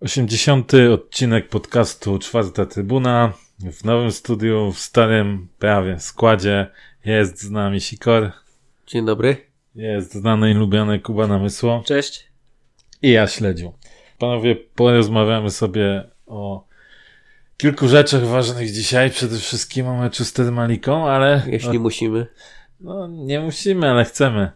Osiemdziesiąty odcinek podcastu Czwarta Trybuna. W nowym studiu, w starym prawie składzie jest z nami Sikor. Dzień dobry. Jest znany i lubiany Kuba Namysło. Cześć. I ja Śledziu. Panowie, porozmawiamy sobie o kilku rzeczach ważnych dzisiaj. Przede wszystkim o meczu z Termaliką, ale... Jeśli musimy. No, nie musimy, ale chcemy.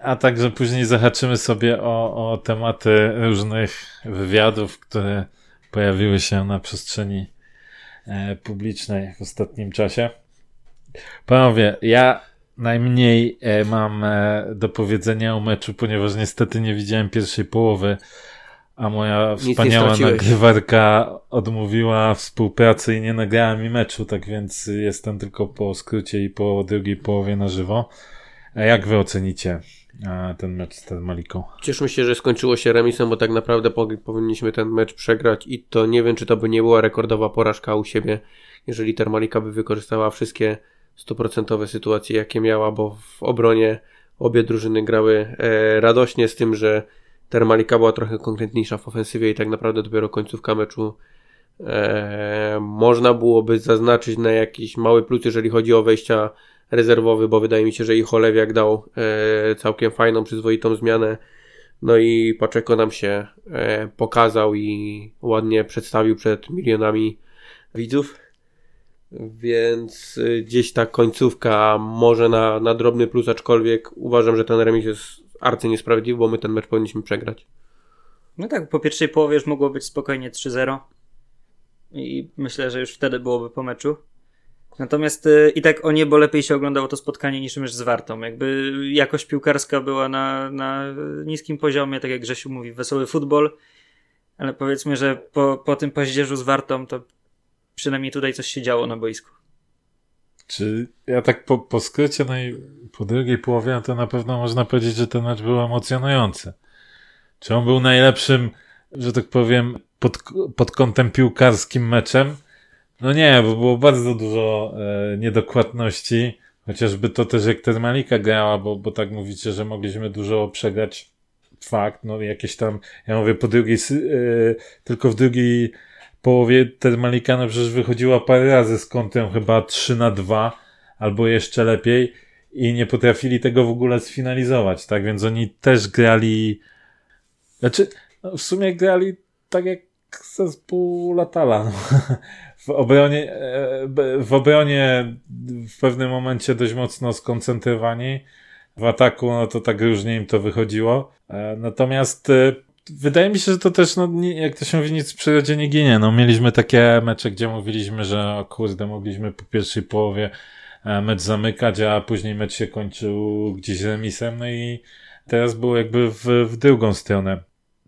A także później zahaczymy sobie o, o tematy różnych wywiadów, które pojawiły się na przestrzeni e, publicznej w ostatnim czasie. Panowie, ja najmniej e, mam e, do powiedzenia o meczu, ponieważ niestety nie widziałem pierwszej połowy, a moja wspaniała nagrywarka odmówiła współpracy i nie nagrała mi meczu, tak więc jestem tylko po skrócie i po drugiej połowie na żywo. A jak wy ocenicie e, ten mecz z Termaliką? Cieszmy się, że skończyło się remisem, bo tak naprawdę powinniśmy ten mecz przegrać i to nie wiem, czy to by nie była rekordowa porażka u siebie, jeżeli Termalika by wykorzystała wszystkie stuprocentowe sytuacje, jakie miała, bo w obronie obie drużyny grały e, radośnie z tym, że Termalika była trochę konkretniejsza w ofensywie i tak naprawdę dopiero końcówka meczu e, można byłoby zaznaczyć na jakiś mały plus, jeżeli chodzi o wejścia rezerwowy, bo wydaje mi się, że i Cholewiak dał e, całkiem fajną, przyzwoitą zmianę. No i Paczeko nam się e, pokazał i ładnie przedstawił przed milionami widzów. Więc e, gdzieś ta końcówka może na, na drobny plus, aczkolwiek uważam, że ten remis jest arcy niesprawiedliwy, bo my ten mecz powinniśmy przegrać. No tak, po pierwszej połowie już mogło być spokojnie 3-0 i myślę, że już wtedy byłoby po meczu. Natomiast y, i tak o niebo lepiej się oglądało to spotkanie niż mecz z Wartą. Jakby jakość piłkarska była na, na niskim poziomie, tak jak Grzesiu mówi, wesoły futbol. Ale powiedzmy, że po, po tym paździerzu z Wartą to przynajmniej tutaj coś się działo na boisku. Czy ja tak po, po skrócie, no i po drugiej połowie, no to na pewno można powiedzieć, że ten mecz był emocjonujący. Czy on był najlepszym, że tak powiem, pod, pod kątem piłkarskim meczem? No nie, bo było bardzo dużo e, niedokładności. Chociażby to też jak Termalika grała, bo, bo tak mówicie, że mogliśmy dużo przegrać. Fakt, no jakieś tam, ja mówię po drugiej, e, tylko w drugiej połowie Termalika no przecież wychodziła parę razy z kątem chyba 3 na 2 albo jeszcze lepiej i nie potrafili tego w ogóle sfinalizować, tak? Więc oni też grali, znaczy, no w sumie grali tak jak zespół Latala. No. W obronie, e, w obronie w pewnym momencie dość mocno skoncentrowani. W ataku, no to tak różnie im to wychodziło. E, natomiast e, wydaje mi się, że to też, no, jak to się mówi, nic w przyrodzie nie ginie. No, mieliśmy takie mecze, gdzie mówiliśmy, że o kurde, mogliśmy po pierwszej połowie mecz zamykać, a później mecz się kończył gdzieś remisem, no i teraz było jakby w, w drugą stronę.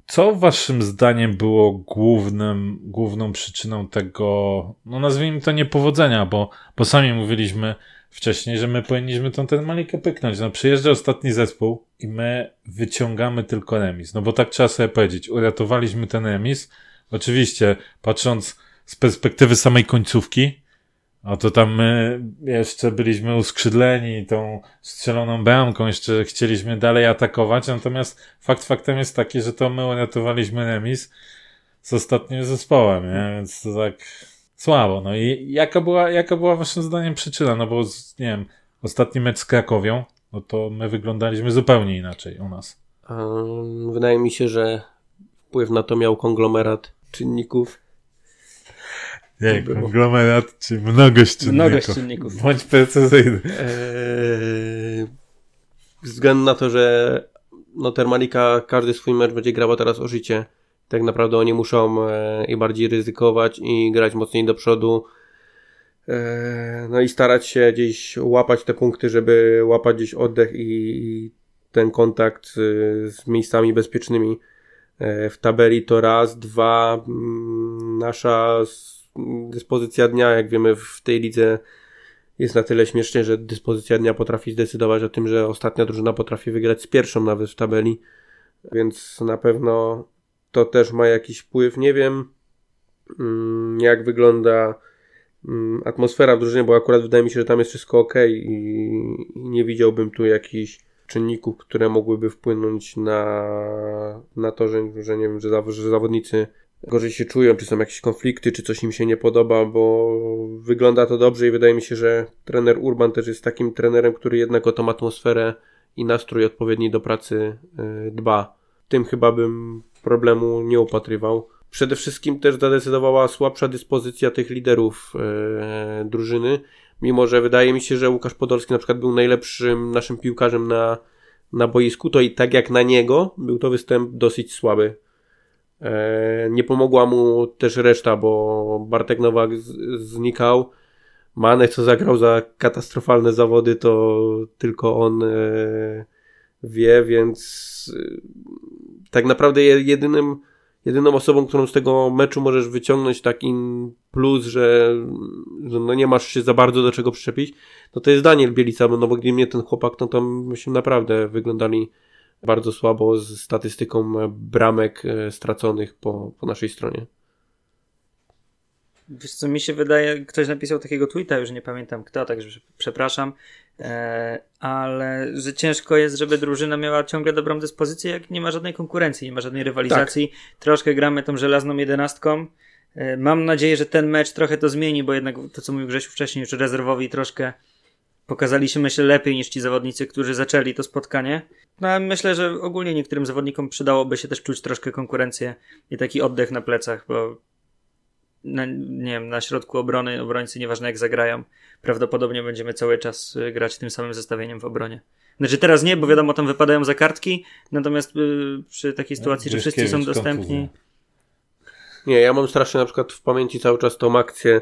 Co waszym zdaniem było głównym, główną przyczyną tego, no nazwijmy to niepowodzenia, bo, bo sami mówiliśmy wcześniej, że my powinniśmy tą ten malikę pyknąć. No przyjeżdża ostatni zespół i my wyciągamy tylko remis. No bo tak trzeba sobie powiedzieć, uratowaliśmy ten remis. Oczywiście, patrząc z perspektywy samej końcówki, no to tam my jeszcze byliśmy uskrzydleni tą strzeloną bramką, jeszcze chcieliśmy dalej atakować, natomiast fakt faktem jest taki, że to my uratowaliśmy remis z ostatnim zespołem, nie? więc to tak słabo. No i jaka była, jaka była waszym zdaniem przyczyna? No bo, nie wiem, ostatni mecz z Krakowią, no to my wyglądaliśmy zupełnie inaczej u nas. Um, wydaje mi się, że wpływ na to miał konglomerat czynników nie, konglomerat, czy mnogość czynników. Mnogość czynników. Bądź precyzyjny. Eee, względu na to, że no Termalika każdy swój mecz będzie grała teraz o życie. Tak naprawdę oni muszą e, i bardziej ryzykować i grać mocniej do przodu. E, no i starać się gdzieś łapać te punkty, żeby łapać gdzieś oddech i, ten kontakt z, z miejscami bezpiecznymi e, w tabeli to raz, dwa, mm, nasza dyspozycja dnia, jak wiemy w tej lidze jest na tyle śmiesznie, że dyspozycja dnia potrafi zdecydować o tym, że ostatnia drużyna potrafi wygrać z pierwszą nawet w tabeli, więc na pewno to też ma jakiś wpływ. Nie wiem, mm, jak wygląda mm, atmosfera w drużynie, bo akurat wydaje mi się, że tam jest wszystko ok i, nie widziałbym tu jakichś czynników, które mogłyby wpłynąć na, na to, że, że nie wiem, że, że zawodnicy gorzej się czują, czy są jakieś konflikty, czy coś im się nie podoba, bo wygląda to dobrze i wydaje mi się, że trener Urban też jest takim trenerem, który jednak o tą atmosferę i nastrój odpowiedni do pracy y, dba. Tym chyba bym problemu nie upatrywał. Przede wszystkim też zadecydowała słabsza dyspozycja tych liderów e, drużyny, mimo że wydaje mi się, że Łukasz Podolski na przykład był najlepszym naszym piłkarzem na, na boisku, to i tak jak na niego był to występ dosyć słaby. E, nie pomogła mu też reszta, bo Bartek Nowak z, znikał. Manek, co zagrał za katastrofalne zawody, to tylko on e, wie, więc tak naprawdę jedynym jedyną osobą, którą z tego meczu możesz wyciągnąć taki plus, że, że no nie masz się za bardzo do czego przyczepić, to to jest Daniel Bielica, no bo gdyby nie ten chłopak, no to myśmy naprawdę wyglądali bardzo słabo z statystyką bramek e, straconych po, po naszej stronie. Wiesz co, mi się wydaje, ktoś napisał takiego tweeta, już nie pamiętam kto, także przepraszam, ale że ciężko jest, żeby drużyna miała ciągle dobrą dyspozycję, jak nie ma żadnej konkurencji, nie ma żadnej rywalizacji. Tak. Troszkę gramy tą żelazną jedenastką. E, mam nadzieję, że ten mecz trochę to zmieni, bo jednak to, co mówił Grzesiu wcześniej, już rezerwowi troszkę pokazaliśmy, myślę, lepiej niż ci zawodnicy, którzy zaczęli to spotkanie. No a myślę, że ogólnie niektórym zawodnikom przydałoby się też czuć troszkę konkurencję i taki oddech na plecach, bo na, nie wiem, na środku obrony obrońcy, nieważne jak zagrają, prawdopodobnie będziemy cały czas y, grać tym samym zestawieniem w obronie. Znaczy teraz nie, bo wiadomo, tam wypadają za kartki, natomiast y, przy takiej sytuacji, że wszyscy są dostępni. Nie, ja mam strasznie na przykład w pamięci cały czas tą akcję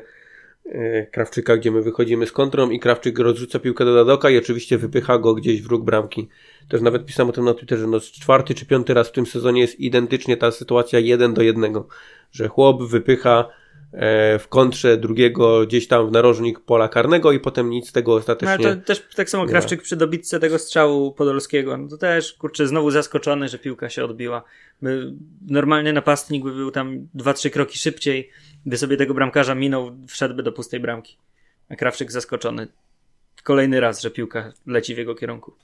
y, Krawczyka, gdzie my wychodzimy z kontrą i Krawczyk rozrzuca piłkę do Dadoka i oczywiście wypycha go gdzieś w róg bramki. Też nawet pisałem o tym na Twitterze, no czwarty czy piąty raz w tym sezonie jest identycznie ta sytuacja jeden do jednego, że chłop wypycha w kontrze drugiego gdzieś tam w narożnik pola karnego i potem nic z tego ostatecznie. No, ale to też tak samo Krawczyk przy dobitce tego strzału Podolskiego, no to też kurczę znowu zaskoczony, że piłka się odbiła. By, normalny napastnik by był tam dwa, trzy kroki szybciej, by sobie tego bramkarza minął, wszedłby do pustej bramki. A Krawczyk zaskoczony kolejny raz, że piłka leci w jego kierunku.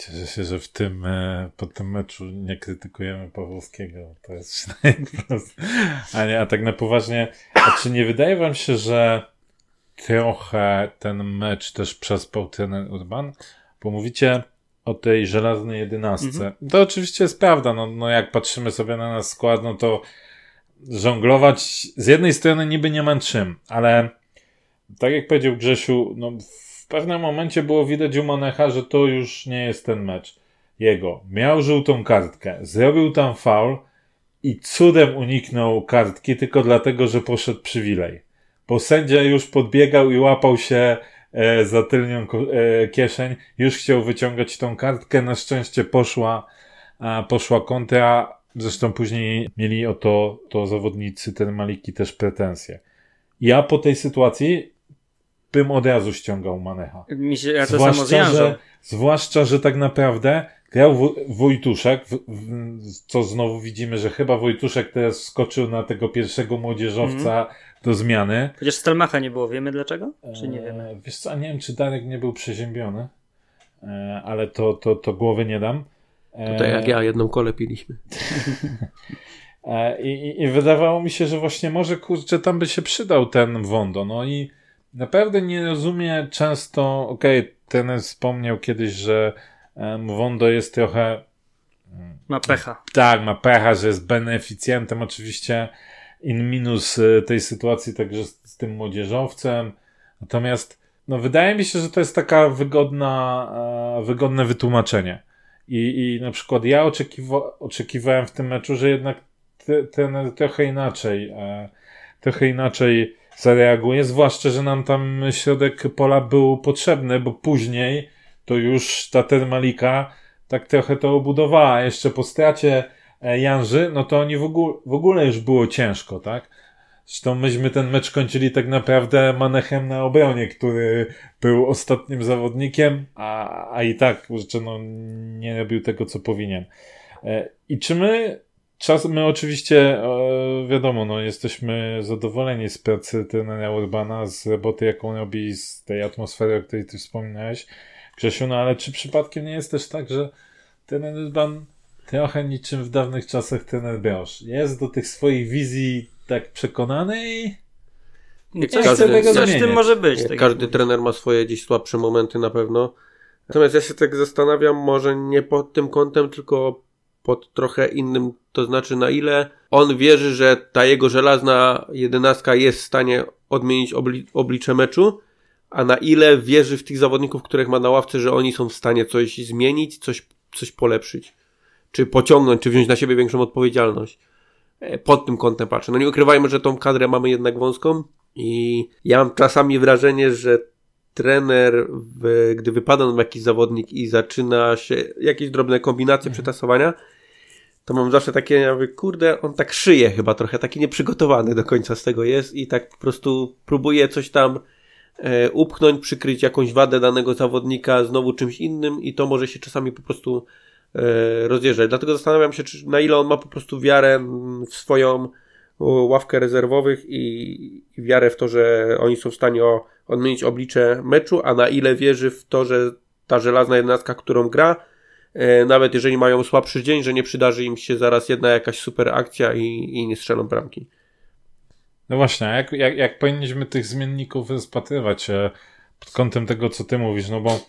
Cieszę się, że w tym, e, po tym meczu nie krytykujemy Pawłowskiego. To jest przynajmniej proste. A, nie, a tak na poważnie, a czy nie wydaje wam się, że trochę ten mecz też przespał ten Urban? Bo mówicie o tej żelaznej jedenastce. Mhm. To oczywiście jest prawda. No, no jak patrzymy sobie na nas skład, no to żonglować z jednej strony niby nie ma czym, ale tak jak powiedział Grzesiu, no pewnym momencie było widać u Manecha, że to już nie jest ten mecz jego. Miał żółtą kartkę, zrobił tam faul i cudem uniknął kartki tylko dlatego, że poszedł przywilej. Bo sędzia już podbiegał i łapał się e, za tylnią e, kieszeń, już chciał wyciągać tą kartkę, na szczęście poszła, a, poszła kontra, zresztą później mieli o to, to zawodnicy ten Maliki też pretensje. Ja po tej sytuacji bym od razu ściągał Manecha. Mi się, ja to zwłaszcza, samo że, zwłaszcza, że tak naprawdę grał Wojtuszek, w, w, co znowu widzimy, że chyba Wojtuszek teraz skoczył na tego pierwszego młodzieżowca mm. do zmiany. Chociaż Stelmacha nie było, wiemy dlaczego? Czy nie wiemy? E, wiesz co, nie wiem, czy Darek nie był przeziębiony, e, ale to, to, to głowy nie dam. E, Tutaj jak ja jedną kole piliśmy. e, i, I wydawało mi się, że właśnie może kurczę, tam by się przydał ten Wondo. No i Naprawdę nie rozumie często, okej, okay, ten wspomniał kiedyś, że Wondo jest trochę... Ma pecha. Tak, ma pecha, że jest beneficjentem oczywiście in minus e, tej sytuacji także z, z tym młodzieżowcem. Natomiast no, wydaje mi się, że to jest taka wygodna, e, wygodne wytłumaczenie. I, I na przykład ja oczekiwa, oczekiwałem w tym meczu, że jednak te, ten trochę inaczej, e, trochę inaczej zareaguje, zwłaszcza, że nam tam środek pola był potrzebny, bo później to już ta Termalika tak trochę to obudowała. Jeszcze po stracie e, Janży, no to oni w ogóle, w ogóle już było ciężko, tak? Zresztą myśmy ten mecz kończyli tak naprawdę Manechem na obronie, który był ostatnim zawodnikiem, a, a i tak, że no, nie robił tego, co powinien. E, I czy my czas, my oczywiście, e, wiadomo, no, jesteśmy zadowoleni z pracy trenera Urbana, z roboty, jaką robi, z tej atmosfery, o której ty wspominałeś, Grzesiu, no ale czy przypadkiem nie jest też tak, że trener Urban trochę niczym w dawnych czasach trener Brosz jest do tych swoich wizji tak przekonany i nie Coś każdy- Coś w tym może być. Tak Każdy jak trener ma swoje gdzieś słabsze momenty na pewno. Natomiast ja się tak zastanawiam, może nie pod tym kątem, tylko pod trochę innym, to znaczy na ile on wierzy, że ta jego żelazna jedenastka jest w stanie odmienić obli- oblicze meczu, a na ile wierzy w tych zawodników, których ma na ławce, że oni są w stanie coś zmienić, coś, coś polepszyć, czy pociągnąć, czy wziąć na siebie większą odpowiedzialność. E, Pod tym kątem patrzę. No nie ukrywajmy, że tą kadrę mamy jednak wąską i ja mam czasami wrażenie, że trener, gdy wypada nam jakiś zawodnik i zaczyna się jakieś drobne kombinacje, przetasowania, to mam zawsze takie, ja mówię, kurde, on tak szyje chyba trochę, taki nieprzygotowany do końca z tego jest i tak po prostu próbuje coś tam e, upchnąć, przykryć jakąś wadę danego zawodnika znowu czymś innym i to może się czasami po prostu e, rozjeżdżać. Dlatego zastanawiam się, czy, na ile on ma po prostu wiarę mm, w swoją ławkę rezerwowych i, i wiarę w to, że oni są w stanie o, odmienić oblicze meczu, a na ile wierzy w to, że ta żelazna jednostka, którą gra, nawet jeżeli mają słabszy dzień, że nie przydarzy im się zaraz jedna jakaś super akcja i, i nie strzelą bramki. No właśnie, jak, jak, jak powinniśmy tych zmienników rozpatrywać e, pod kątem tego, co ty mówisz, no bo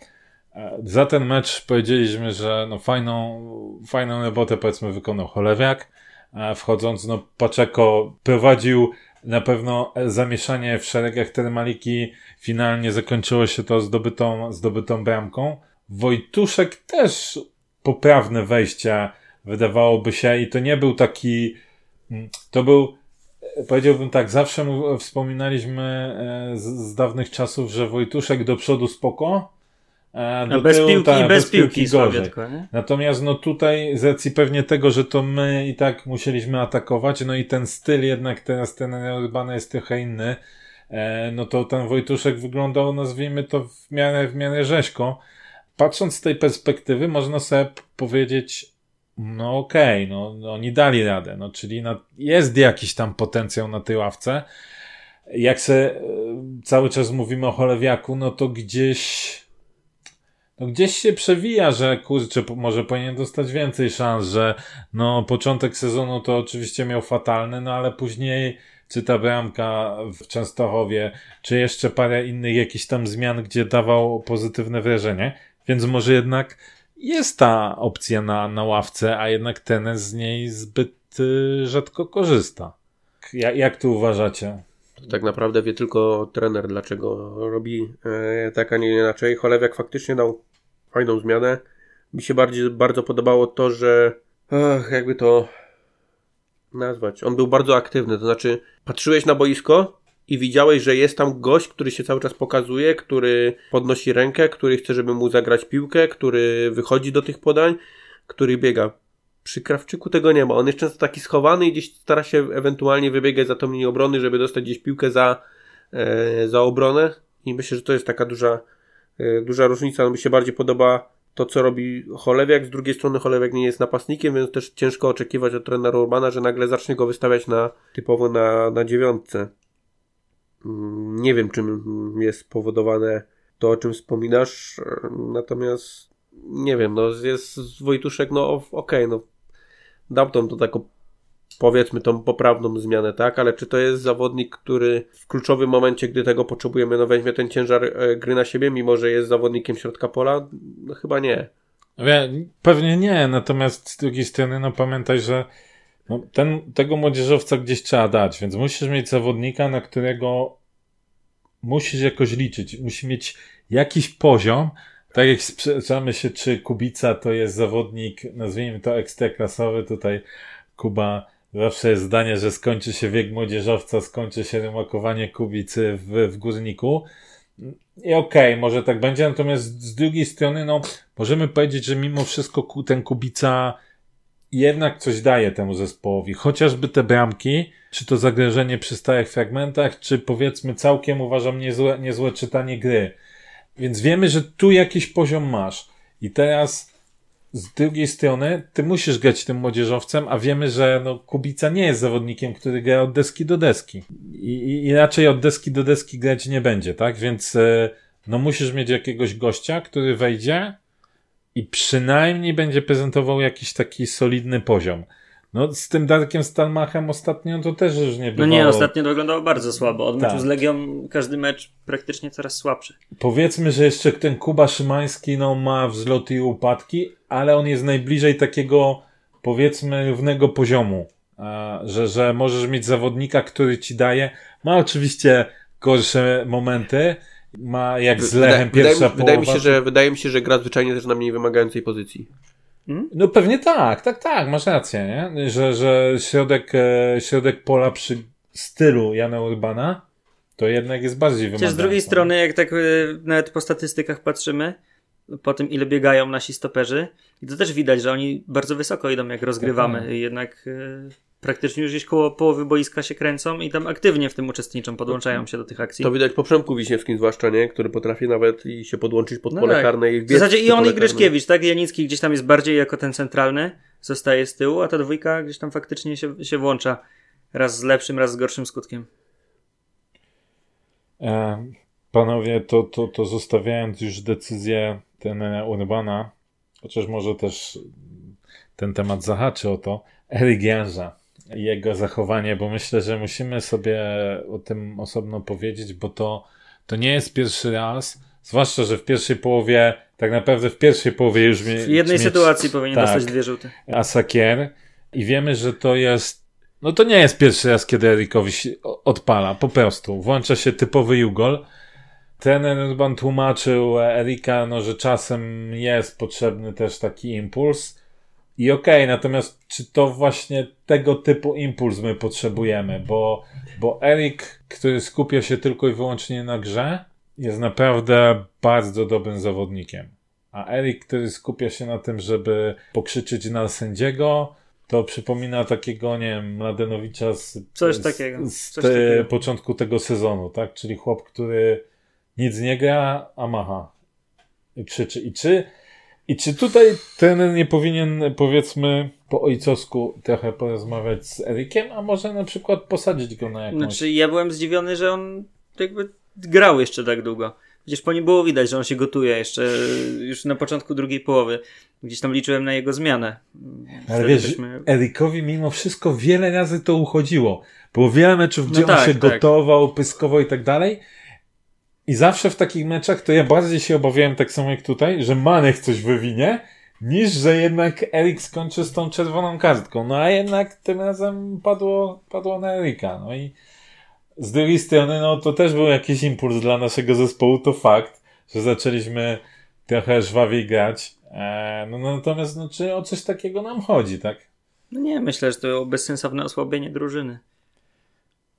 e, za ten mecz powiedzieliśmy, że no fajną, fajną robotę powiedzmy wykonał Cholewiak, e, wchodząc, no Paczeko prowadził na pewno zamieszanie w szeregach Termaliki, finalnie zakończyło się to zdobytą, zdobytą bramką. Wojtuszek też poprawne wejścia wydawałoby się i to nie był taki, mm, to był Powiedziałbym tak, zawsze wspominaliśmy e, z, z dawnych czasów, że Wojtuszek do przodu spoko, a do A bez tyłu, piłki, tak, bez piłki gorzej. słabiutko, nie? Natomiast no tutaj z racji pewnie tego, że to my i tak musieliśmy atakować, no i ten styl jednak teraz ten Urbana jest trochę inny, e, no to ten Wojtuszek wyglądał, nazwijmy to w miarę, w miarę rzeźko. Patrząc z tej perspektywy można sobie powiedzieć, no okej, no, no oni dali radę, no czyli na, jest jakiś tam potencjał na tej ławce. Jak se e, cały czas mówimy o Cholewiaku, no to gdzieś no gdzieś się przewija, że kurczę, może powinien dostać więcej szans, że no początek sezonu to oczywiście miał fatalny, no ale później czy ta bramka w Częstochowie, czy jeszcze parę innych jakichś tam zmian, gdzie dawał pozytywne wrażenie, więc może jednak jest ta opcja na, na ławce, a jednak ten z niej zbyt y, rzadko korzysta. Jak, jak tu uważacie? Tak naprawdę wie tylko trener, dlaczego robi e, tak, a nie inaczej. Cholewiak faktycznie dał fajną zmianę. Mi się bardziej, bardzo podobało to, że ach, jakby to nazwać. On był bardzo aktywny, to znaczy patrzyłeś na boisko i widziałeś, że jest tam gość, który się cały czas pokazuje, który podnosi rękę, który chce, żeby mu zagrać piłkę, który wychodzi do tych podań, który biega. Przy Krawczyku tego nie ma. On jest często taki schowany i gdzieś stara się ewentualnie wybiegać za tą linię obrony, żeby dostać gdzieś piłkę za, e, za obronę. I myślę, że to jest taka duża, e, duża różnica. No, mi się bardziej podoba to, co robi Cholewiak. Z drugiej strony Cholewiak nie jest napastnikiem, więc też ciężko oczekiwać od trenera Urbana, że nagle zacznie go wystawiać na typowo na, na dziewiątce. Mm, Nie wiem, czym jest spowodowane to, o czym wspominasz, e, natomiast nie wiem, no jest Wojtuszek, no okej, no dał tą to taką powiedzmy tą poprawną zmianę, tak, ale czy to jest zawodnik, który w kluczowym momencie, gdy tego potrzebujemy, no weźmie ten ciężar e, gry na siebie, mimo że jest zawodnikiem środka pola? No chyba nie. Pewnie nie, natomiast z drugiej strony, no pamiętaj, że no, ten, tego młodzieżowca gdzieś trzeba dać, więc musisz mieć zawodnika, na którego musisz jakoś liczyć. Musi mieć jakiś poziom, tak jak sprzeczamy się, czy Kubica to jest zawodnik, nazwijmy to ekstraklasowy, tutaj Kuba zawsze jest zdanie, że skończy się wiek młodzieżowca, skończy się rymakowanie Kubicy w, w Górniku. I okej, może tak będzie, natomiast z drugiej strony, no, możemy powiedzieć, że mimo wszystko ten Kubica jednak coś daje temu zespołowi. Chociażby te bramki, czy to zagrożenie przy stałych fragmentach, czy powiedzmy całkiem uważam niezłe, niezłe czytanie gry. Więc wiemy, że tu jakiś poziom masz. I teraz z drugiej strony ty musisz grać tym młodzieżowcem, a wiemy, że no, Kubica nie jest zawodnikiem, który gra od deski do deski. I, i, i raczej od deski do deski grać nie będzie, tak? Więc e, no musisz mieć jakiegoś gościa, który wejdzie i przynajmniej będzie prezentował jakiś taki solidny poziom. No z tym Darkiem Stalmachem ostatnio to też już nie było. No nie, ostatnio to wyglądało bardzo słabo. Od meczu Tak. z Legią każdy mecz praktycznie coraz słabszy. Powiedzmy, że jeszcze ten Kuba Szymański no, ma wzloty i upadki, ale on jest najbliżej takiego powiedzmy równego poziomu. Że, że możesz mieć zawodnika, który ci daje. Ma oczywiście gorsze momenty. Ma jak z Lechem wydaje, pierwsza mi- wydaje mi połowa. się, że wydaje mi się, że gra zwyczajnie też na mniej wymagającej pozycji. No pewnie tak, tak, tak, masz rację, nie? Że, że środek, e, środek pola przy stylu Jana Urbana to jednak jest bardziej wymagający. z drugiej strony, jak tak y, nawet po statystykach patrzymy, po tym ile biegają nasi stoperzy, i to też widać, że oni bardzo wysoko idą, jak rozgrywamy. Tak. I Jednak y, praktycznie już gdzieś koło połowy boiska się kręcą i tam aktywnie w tym uczestniczą, podłączają się do tych akcji. To widać po Przemku Wiśniewskim zwłaszcza, nie? Który potrafi nawet i się podłączyć pod No pole tak. karne i W zasadzie i on i. Gryszkiewicz, tak? Janicki gdzieś tam jest bardziej jako ten centralny, zostaje z tyłu, a ta dwójka gdzieś tam faktycznie się, się włącza. Raz z lepszym, raz z gorszym skutkiem. E, panowie, to, to, to zostawiając już decyzję trenera Urbana, chociaż może też ten temat zahaczy o to, Erik Janża jego zachowanie, bo myślę, że musimy sobie o tym osobno powiedzieć, bo to, to nie jest pierwszy raz, zwłaszcza, że w pierwszej połowie, tak naprawdę w pierwszej połowie już mi, W jednej mieć- sytuacji powinien tak. dostać dwie żółte. Asakier i wiemy, że to jest no to nie jest pierwszy raz, kiedy Erikowi odpala, po prostu. Włącza się typowy jugol. Trener Urban tłumaczył Erika, no, że czasem jest potrzebny też taki impuls. I okej, natomiast czy to właśnie tego typu impuls my potrzebujemy? Bo, bo Erik, który skupia się tylko i wyłącznie na grze, jest naprawdę bardzo dobrym zawodnikiem. A Erik, który skupia się na tym, żeby pokrzyczeć na sędziego, to przypomina takiego, nie wiem, Mladenowicza z, Coś z, takiego, z coś te, takiego. początku tego sezonu, tak? Czyli chłop, który nic nie gra, a macha i krzyczy. I czy, i czy tutaj trener nie powinien, powiedzmy, po ojcowsku trochę porozmawiać z Erikiem, a może na przykład posadzić go na jakąś... Znaczy, ja byłem zdziwiony, że on jakby grał jeszcze tak długo. Przecież po nim było widać, że on się gotuje jeszcze już na początku drugiej połowy. Gdzieś tam liczyłem na jego zmianę. Ale wiesz, byśmy- Erikowi mimo wszystko wiele razy to uchodziło. Było wiele meczów, gdzie No on tak, się tak. gotował, pyskował i tak dalej. I zawsze w takich meczach to ja bardziej się obawiałem, tak samo jak tutaj, że Manek coś wywinie, niż że jednak Erik skończy z tą czerwoną kartką. No a jednak tym razem padło, padło na Erika. No i z drugiej strony, no to też był jakiś impuls dla naszego zespołu, to fakt, że zaczęliśmy trochę żwawiej grać. Eee, no natomiast, no, czy o coś takiego nam chodzi, tak? No nie, myślę, że to było bezsensowne osłabienie drużyny.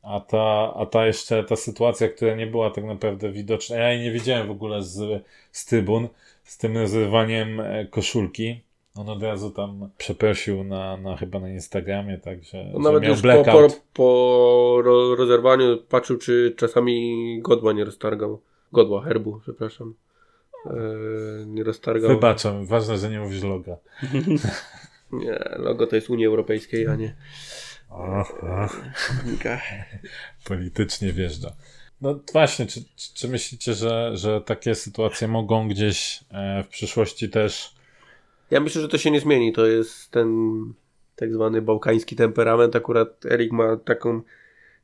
A ta, a ta jeszcze, ta sytuacja, która nie była tak naprawdę widoczna, ja jej nie widziałem w ogóle z, z trybun, z tym rozrywaniem e, koszulki. On od razu tam przeprosił na, na chyba na Instagramie, także No nawet miał już po, blackout. po, po ro- rozerwaniu patrzył, czy czasami godła nie roztargał. Godła, herbu, przepraszam. Eee, nie roztargał. Wybaczam, ważne, że nie mówisz loga. Nie, logo to jest Unii Europejskiej, a nie Ach, Nika. politycznie wjeżdża. No właśnie, czy, czy, czy myślicie, że, że takie sytuacje mogą gdzieś e, w przyszłości też Ja myślę, że to się nie zmieni. To jest ten tak zwany bałkański temperament. Akurat Erik ma taką,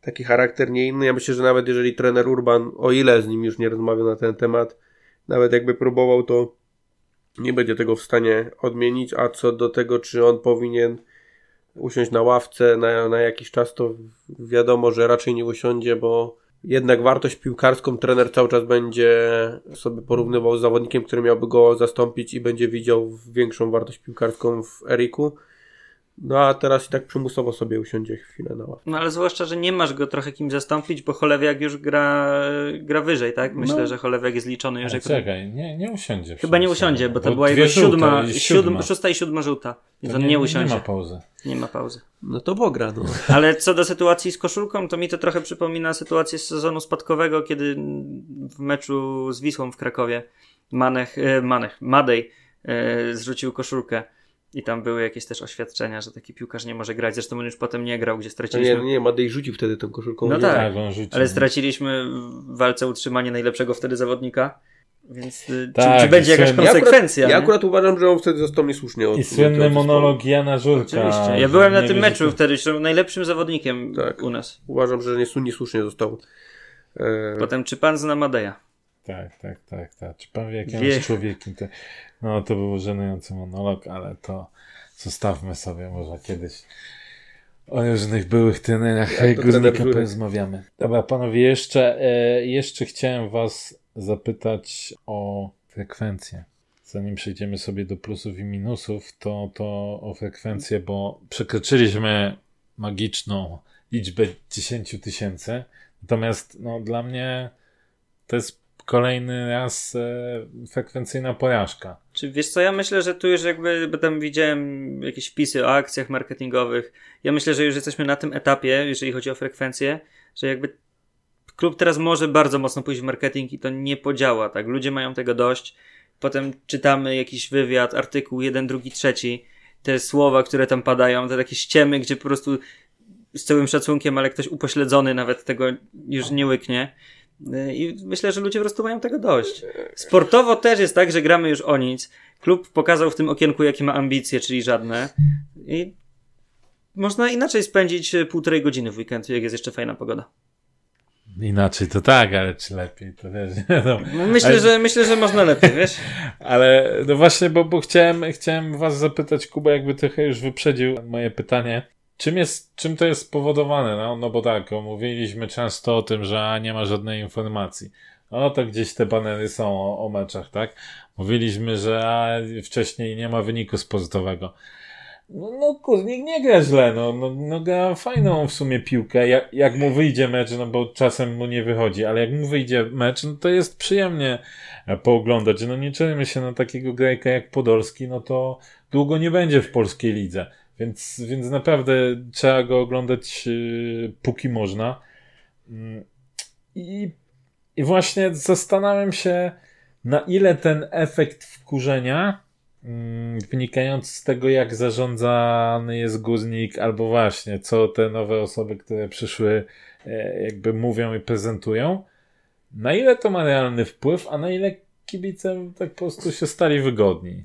taki charakter nie inny. Ja myślę, że nawet jeżeli trener Urban, o ile z nim już nie rozmawiał na ten temat, nawet jakby próbował, to nie będzie tego w stanie odmienić. A co do tego, czy on powinien usiąść na ławce na, na jakiś czas, to wiadomo, że raczej nie usiądzie, bo jednak wartość piłkarską trener cały czas będzie sobie porównywał z zawodnikiem, który miałby go zastąpić i będzie widział większą wartość piłkarską w Eriku. No a teraz i tak przymusowo sobie usiądzie chwilę na ławce. No ale zwłaszcza, że nie masz go trochę kim zastąpić, bo Cholewiak już gra, gra wyżej, tak? Myślę, No. że Cholewiak jest liczony już Ale jako... czekaj, nie, nie usiądzie. Chyba nie usiądzie, bo to bo była jego żółte siódma, i siódma, szósta i siódma żółta. Więc To on nie, usiądzie. Nie Nie ma ma, pauzy. pauzy. No to Bogra, no. Ale co do sytuacji z koszulką, to mi to trochę przypomina sytuację z sezonu spadkowego, kiedy w meczu z Wisłą w Krakowie Manech, e, Manech Madej e, zrzucił koszulkę. I tam były jakieś też oświadczenia, że taki piłkarz nie może grać. Zresztą on już potem nie grał, gdzie No straciliśmy. nie, nie, Madej rzucił wtedy tą koszulką. No tak. Tak. Ale straciliśmy w walce o utrzymanie najlepszego wtedy zawodnika. Więc y, Tak, czy, czy będzie jakaś słynny- Ja akurat, konsekwencja? ja akurat uważam, że on wtedy został niesłusznie od I słynny monolog Jana Żurka. Oczywiście. Ja byłem na tym meczu wtedy, że najlepszym zawodnikiem Tak. u nas. Uważam, że nies- niesłusznie został. E, Potem, czy pan zna Madeja? Tak, tak, tak, tak. Czy pan wie, jakim jest człowiekiem? No, to był żenujący monolog, ale to zostawmy sobie może kiedyś o różnych byłych treneriach trener Górnika porozmawiamy. Dobra, panowie, jeszcze, e, jeszcze chciałem was zapytać o frekwencję. Zanim przejdziemy sobie do plusów i minusów, to, to o frekwencję, bo przekroczyliśmy magiczną liczbę 10 tysięcy. Natomiast no, dla mnie to jest kolejny raz e, frekwencyjna porażka. Czy wiesz co, ja myślę, że tu już jakby, bo tam widziałem jakieś wpisy o akcjach marketingowych. Ja myślę, że już jesteśmy na tym etapie, jeżeli chodzi o frekwencję, że jakby klub teraz może bardzo mocno pójść w marketing i to nie podziała, tak? Ludzie mają tego dość. Potem czytamy jakiś wywiad, artykuł, jeden, drugi, trzeci. Te słowa, które tam padają, te takie ściemy, gdzie po prostu z całym szacunkiem, ale ktoś upośledzony nawet tego już nie łyknie. I myślę, że ludzie po prostu mają tego dość. Sportowo też jest tak, że gramy już o nic. Klub pokazał w tym okienku, jakie ma ambicje, czyli żadne. I można inaczej spędzić e, półtorej godziny w weekend, jak jest jeszcze fajna pogoda. Inaczej to tak, ale czy lepiej, to wiesz. No, Myślę, Ale- że myślę, że można lepiej, wiesz? Ale no właśnie, bo, bo chciałem, chciałem was zapytać, Kuba jakby trochę już wyprzedził moje pytanie. Czym, jest, czym to jest spowodowane? No, no bo tak, mówiliśmy często o tym, że nie ma żadnej informacji. No to gdzieś te banery są o, o meczach, tak? Mówiliśmy, że wcześniej nie ma wyniku sportowego. No, no Kurnik nie gra źle, no, no, no gra fajną w sumie piłkę, jak, jak mu wyjdzie mecz, no bo czasem mu nie wychodzi, ale jak mu wyjdzie mecz, no to jest przyjemnie e, pooglądać. No nie czujemy się na takiego grajka jak Podolski, no to długo nie będzie w polskiej lidze. Więc, więc naprawdę trzeba go oglądać yy, póki można. Mm, I, I właśnie zastanawiam się, na ile ten efekt wkurzenia mm, wynikający z tego, jak zarządzany jest górnik, albo właśnie, co te nowe osoby, które przyszły, e, jakby mówią i prezentują, na ile to ma realny wpływ, a na ile kibice tak po prostu się stali wygodni.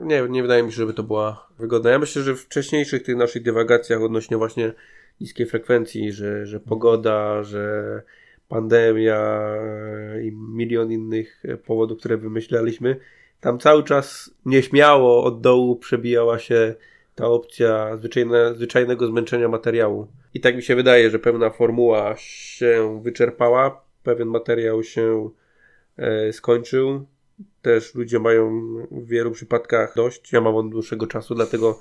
Nie, nie wydaje mi się, żeby to była wygodna. Ja myślę, że w wcześniejszych tych naszych dywagacjach odnośnie właśnie niskiej frekwencji, że, że pogoda, że pandemia i milion innych powodów, które wymyślaliśmy, tam cały czas nieśmiało od dołu przebijała się ta opcja zwyczajne, zwyczajnego zmęczenia materiału. I tak mi się wydaje, że pewna formuła się wyczerpała, pewien materiał się e, skończył. Też ludzie mają w wielu przypadkach dość. Ja mam od dłuższego czasu, dlatego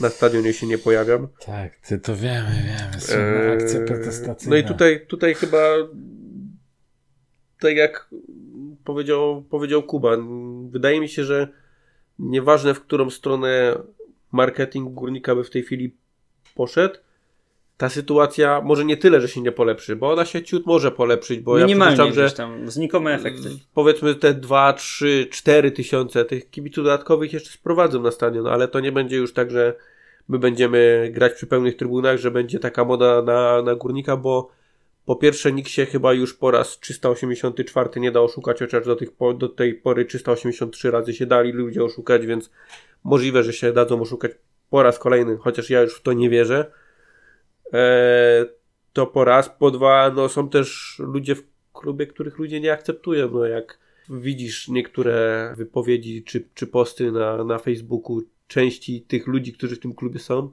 na stadionie się nie pojawiam. Tak, ty to wiemy, wiemy. Słynna akcja Eee, protestacyjna. No i tutaj, tutaj chyba tak jak powiedział, powiedział Kuba, wydaje mi się, że nieważne w którą stronę marketing górnika by w tej chwili poszedł, ta sytuacja może nie tyle, że się nie polepszy, bo ona się ciut może polepszyć, bo ja przypuszczam, że tam, znikome efekty. powiedzmy te 2, 3, 4 tysiące tych kibiców dodatkowych jeszcze sprowadzą na stadion, ale to nie będzie już tak, że my będziemy grać przy pełnych trybunach, że będzie taka moda na, na górnika, bo po pierwsze nikt się chyba już po raz 384 nie da oszukać, chociaż do, tych, do tej pory 383 razy się dali ludzie oszukać, więc możliwe, że się dadzą oszukać po raz kolejny, chociaż ja już w to nie wierzę. Eee, to po raz, po dwa, no są też ludzie w klubie, których ludzie nie akceptują, no jak widzisz niektóre wypowiedzi czy, czy posty na, na Facebooku części tych ludzi, którzy w tym klubie są,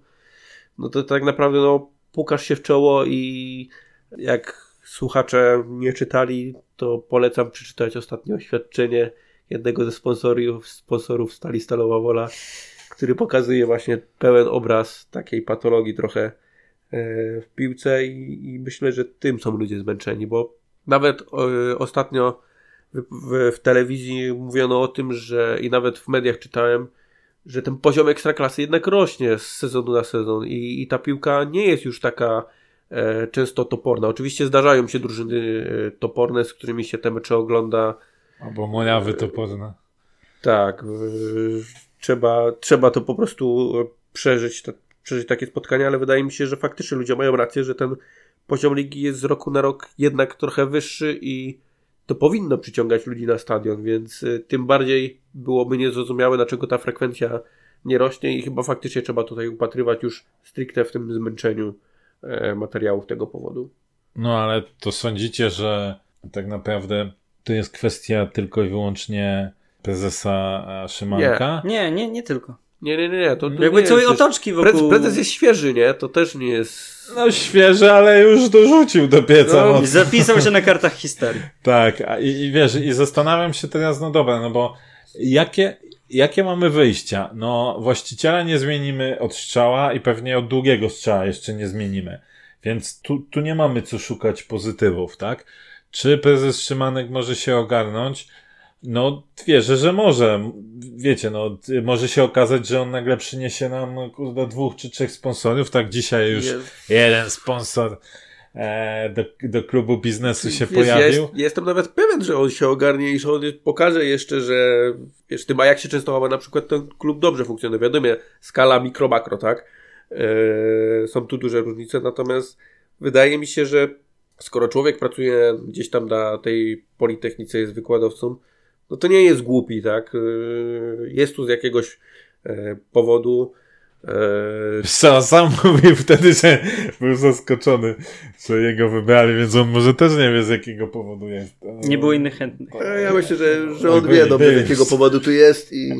no to tak naprawdę no pukasz się w czoło i jak słuchacze nie czytali, to polecam przeczytać ostatnie oświadczenie jednego ze sponsorów, sponsorów Stali Stalowa Wola, który pokazuje właśnie pełen obraz takiej patologii trochę e, w piłce i, i myślę, że tym są ludzie zmęczeni, bo nawet e, ostatnio w, w, w telewizji mówiono o tym, że i nawet w mediach czytałem, że ten poziom ekstraklasy jednak rośnie z sezonu na sezon i, i ta piłka nie jest już taka e, często toporna. Oczywiście zdarzają się drużyny e, toporne, z którymi się te mecze ogląda. Albo mojawy toporne. Tak, trzeba, trzeba to po prostu przeżyć, przeżyć takie spotkania, ale wydaje mi się, że faktycznie ludzie mają rację, że ten poziom ligi jest z roku na rok jednak trochę wyższy i to powinno przyciągać ludzi na stadion, więc y, tym bardziej byłoby niezrozumiałe, dlaczego ta frekwencja nie rośnie i chyba faktycznie trzeba tutaj upatrywać już stricte w tym zmęczeniu e, materiałów tego powodu. No ale to sądzicie, że tak naprawdę to jest kwestia tylko i wyłącznie prezesa Szymanka? Nie, nie, nie tylko. Nie, nie, nie. To, to Jakby całej otoczki wokół... Prezes, prezes jest świeży, nie? To też nie jest... No świeży, ale już dorzucił do pieca. No, zapisał się na kartach historii. tak, i, i wiesz, i zastanawiam się teraz, no dobra, no bo jakie, jakie mamy wyjścia? No właściciela nie zmienimy od strzała i pewnie od długiego strzała jeszcze nie zmienimy. Więc tu, tu nie mamy co szukać pozytywów, tak? Czy prezes Szymanek może się ogarnąć? No, wierzę, że może. Wiecie, no, może się okazać, że on nagle przyniesie nam kurde, dwóch czy trzech sponsorów. Tak, dzisiaj już jeden sponsor e, do, do klubu biznesu się Wiesz, pojawił. Ja jest, jestem nawet pewien, że on się ogarnie i że on pokaże jeszcze, że wiesz, tym, a jak się często na przykład ten klub dobrze funkcjonuje. Wiadomo, skala mikro, makro, tak? E, są tu duże różnice, natomiast wydaje mi się, że skoro człowiek pracuje gdzieś tam na tej politechnice, jest wykładowcą, no to nie jest głupi, tak? Y, jest tu z jakiegoś e, powodu. Co, sam mówił wtedy, że był zaskoczony, że jego wybrali, więc on może też nie wie z jakiego powodu jest. Nie było innych chętnych. Ja myślę, że, że on wie dobrze z jakiego powodu tu jest i,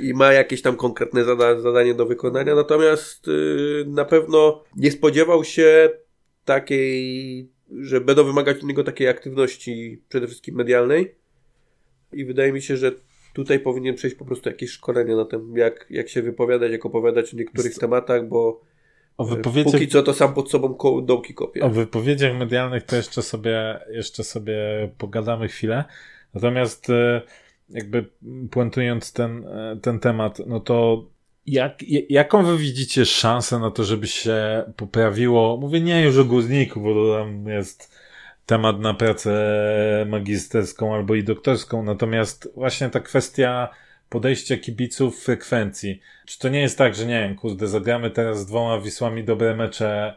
i ma jakieś tam konkretne zada zadanie do wykonania, natomiast y, na pewno nie spodziewał się takiej, że będą wymagać od niego takiej aktywności przede wszystkim medialnej i wydaje mi się, że tutaj powinien przejść po prostu jakieś szkolenie na tym, jak, jak się wypowiadać, jak opowiadać o niektórych tematach, bo o e, wypowiedziach... póki co to sam pod sobą dołki kopie. O wypowiedziach medialnych to jeszcze sobie, jeszcze sobie pogadamy chwilę. Natomiast e, jakby puentując ten, e, ten temat, no to jak, jaką wy widzicie szansę na to, żeby się poprawiło? Mówię nie już o górniku, bo to tam jest temat na pracę magisterską albo i doktorską, natomiast właśnie ta kwestia podejścia kibiców frekwencji. Czy to nie jest tak, że nie wiem, kurde, zagramy teraz z dwoma Wisłami dobre mecze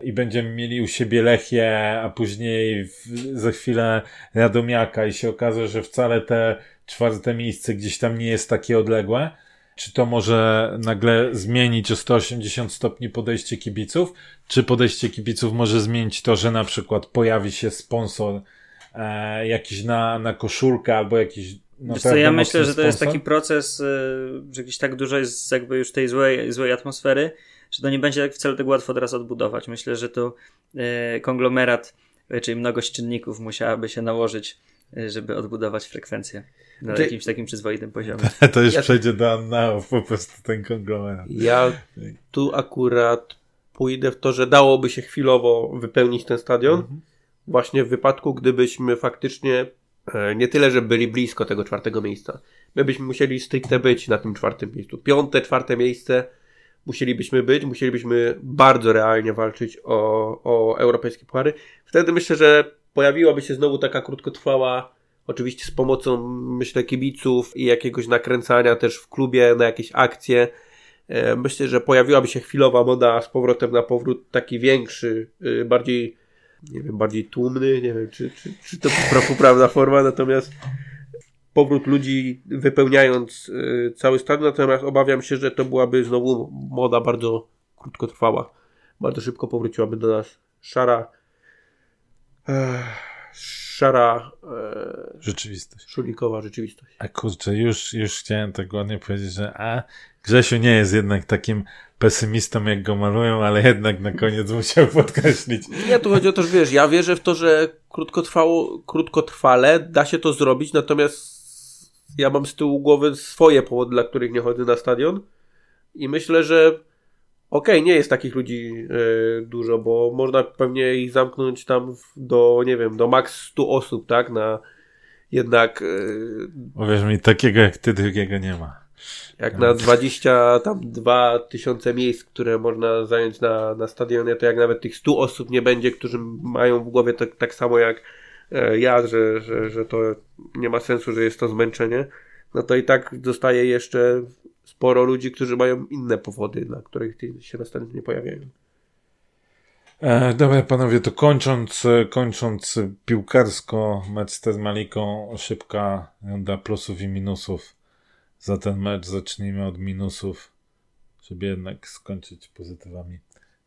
i będziemy mieli u siebie Lechię, a później w, za chwilę Radomiaka i się okaże, że wcale te czwarte miejsce gdzieś tam nie jest takie odległe? Czy to może nagle zmienić o 180 stopni podejście kibiców? Czy podejście kibiców może zmienić to, że na przykład pojawi się sponsor e, jakiś na, na koszulkę albo jakiś Wiesz co, ja myślę, że to jest taki proces, e, że gdzieś tak dużo jest jakby już tej złej, złej atmosfery, że to nie będzie tak wcale tak łatwo teraz odbudować. Myślę, że tu e, konglomerat, e, czyli mnogość czynników musiałaby się nałożyć, żeby odbudować frekwencję na jakimś takim przyzwoitym poziomie. To już ja... przejdzie do annałów po prostu ten konglomerat. Ja tu akurat pójdę w to, że dałoby się chwilowo wypełnić ten stadion. Mhm. Właśnie w wypadku, gdybyśmy faktycznie e, nie tyle, że byli blisko tego czwartego miejsca. My byśmy musieli stricte być na tym czwartym miejscu. Piąte, czwarte miejsce musielibyśmy być, musielibyśmy bardzo realnie walczyć o, o europejskie puchary. Wtedy myślę, że pojawiłaby się znowu taka krótkotrwała Oczywiście z pomocą, myślę, kibiców i jakiegoś nakręcania też w klubie na jakieś akcje. E, myślę, że pojawiłaby się chwilowa moda z powrotem na powrót taki większy, y, bardziej, nie wiem, bardziej tłumny, nie wiem, czy, czy, czy to poprawna forma, natomiast powrót ludzi wypełniając y, cały stadion, natomiast obawiam się, że to byłaby znowu moda bardzo krótkotrwała. Bardzo szybko powróciłaby do nas szara. Szara e, rzeczywistość. Szulikowa rzeczywistość. A kurczę, już, już chciałem tak ładnie powiedzieć, że a Grzesiu nie jest jednak takim pesymistą, jak go malują, ale jednak na koniec musiał podkreślić. Nie, tu chodzi o to, że wiesz, ja wierzę w to, że krótkotrwało, krótkotrwale da się to zrobić, natomiast ja mam z tyłu głowy swoje powody, dla których nie chodzę na stadion i myślę, że Okej, okay, nie jest takich ludzi e, dużo, bo można pewnie ich zamknąć tam do, nie wiem, do maks 100 osób, tak? Na jednak. E, Uwierz mi, takiego jak ty drugiego nie ma. Jak na 20 tam 2000 miejsc, które można zająć na, na stadionie, to jak nawet tych 100 osób nie będzie, którzy mają w głowie tak, tak samo jak e, ja, że, że, że to nie ma sensu, że jest to zmęczenie, no to i tak zostaje jeszcze sporo ludzi, którzy mają inne powody, na których się następnie pojawiają. E, dobra, panowie, to kończąc, kończąc piłkarsko mecz z Termaliką, szybka runda plusów i minusów za ten mecz. Zacznijmy od minusów, żeby jednak skończyć pozytywami.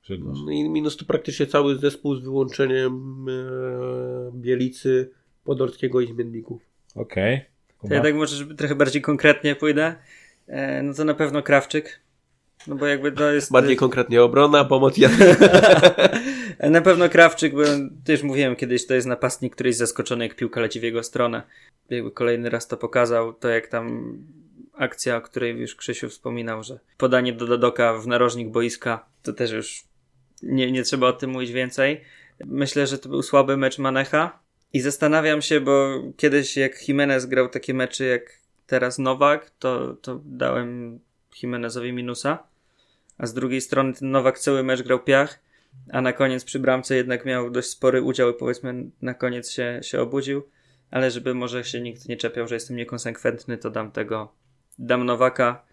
Grzegorz. No i minus to praktycznie cały zespół z wyłączeniem e, Bielicy, Podolskiego i Zmienników. Okej. To Okay. ja tak może trochę bardziej konkretnie pójdę. E, no to na pewno Krawczyk. No bo jakby to jest... Bardziej konkretnie obrona, pomoc ja. na pewno Krawczyk, bo też mówiłem kiedyś, to jest napastnik, który jest zaskoczony, jak piłka leci w jego stronę. Jakby kolejny raz to pokazał, to jak tam akcja, o której już Krzysiu wspominał, że podanie do Dadoka w narożnik boiska, to też już nie, nie trzeba o tym mówić więcej. Myślę, że to był słaby mecz Manecha i zastanawiam się, bo kiedyś jak Jimenez grał takie mecze jak teraz Nowak, to, to dałem Jimenezowi minusa, a z drugiej strony ten Nowak cały mecz grał piach, a na koniec przy bramce jednak miał dość spory udział i powiedzmy na koniec się, się obudził, ale żeby może się nikt nie czepiał, że jestem niekonsekwentny, to dam tego, dam Nowaka.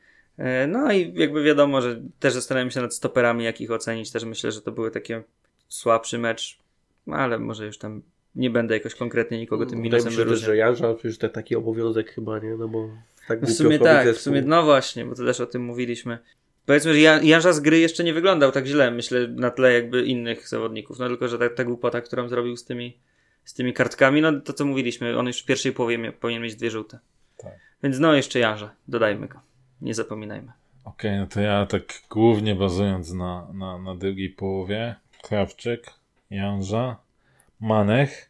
No i jakby wiadomo, że też zastanawiam się nad stoperami, jak ich ocenić. Też myślę, że to były takie słabszy mecz, ale może już tam nie będę jakoś konkretnie nikogo tym minusem wyróżniał. że Janża już to taki obowiązek chyba, nie? No bo tak w sumie tak, w sumie no właśnie, bo to też o tym mówiliśmy. Powiedzmy, że Janża z gry jeszcze nie wyglądał tak źle, myślę, na tle jakby innych zawodników. No tylko, że ta, ta głupota, którą zrobił z tymi, z tymi kartkami, no to co mówiliśmy, on już w pierwszej połowie powinien mieć dwie żółte. Tak. Więc no jeszcze Janża, dodajmy go. Nie zapominajmy. Okej, okay, no to ja tak głównie bazując na, na, na drugiej połowie, Krawczyk, Janża, Manech.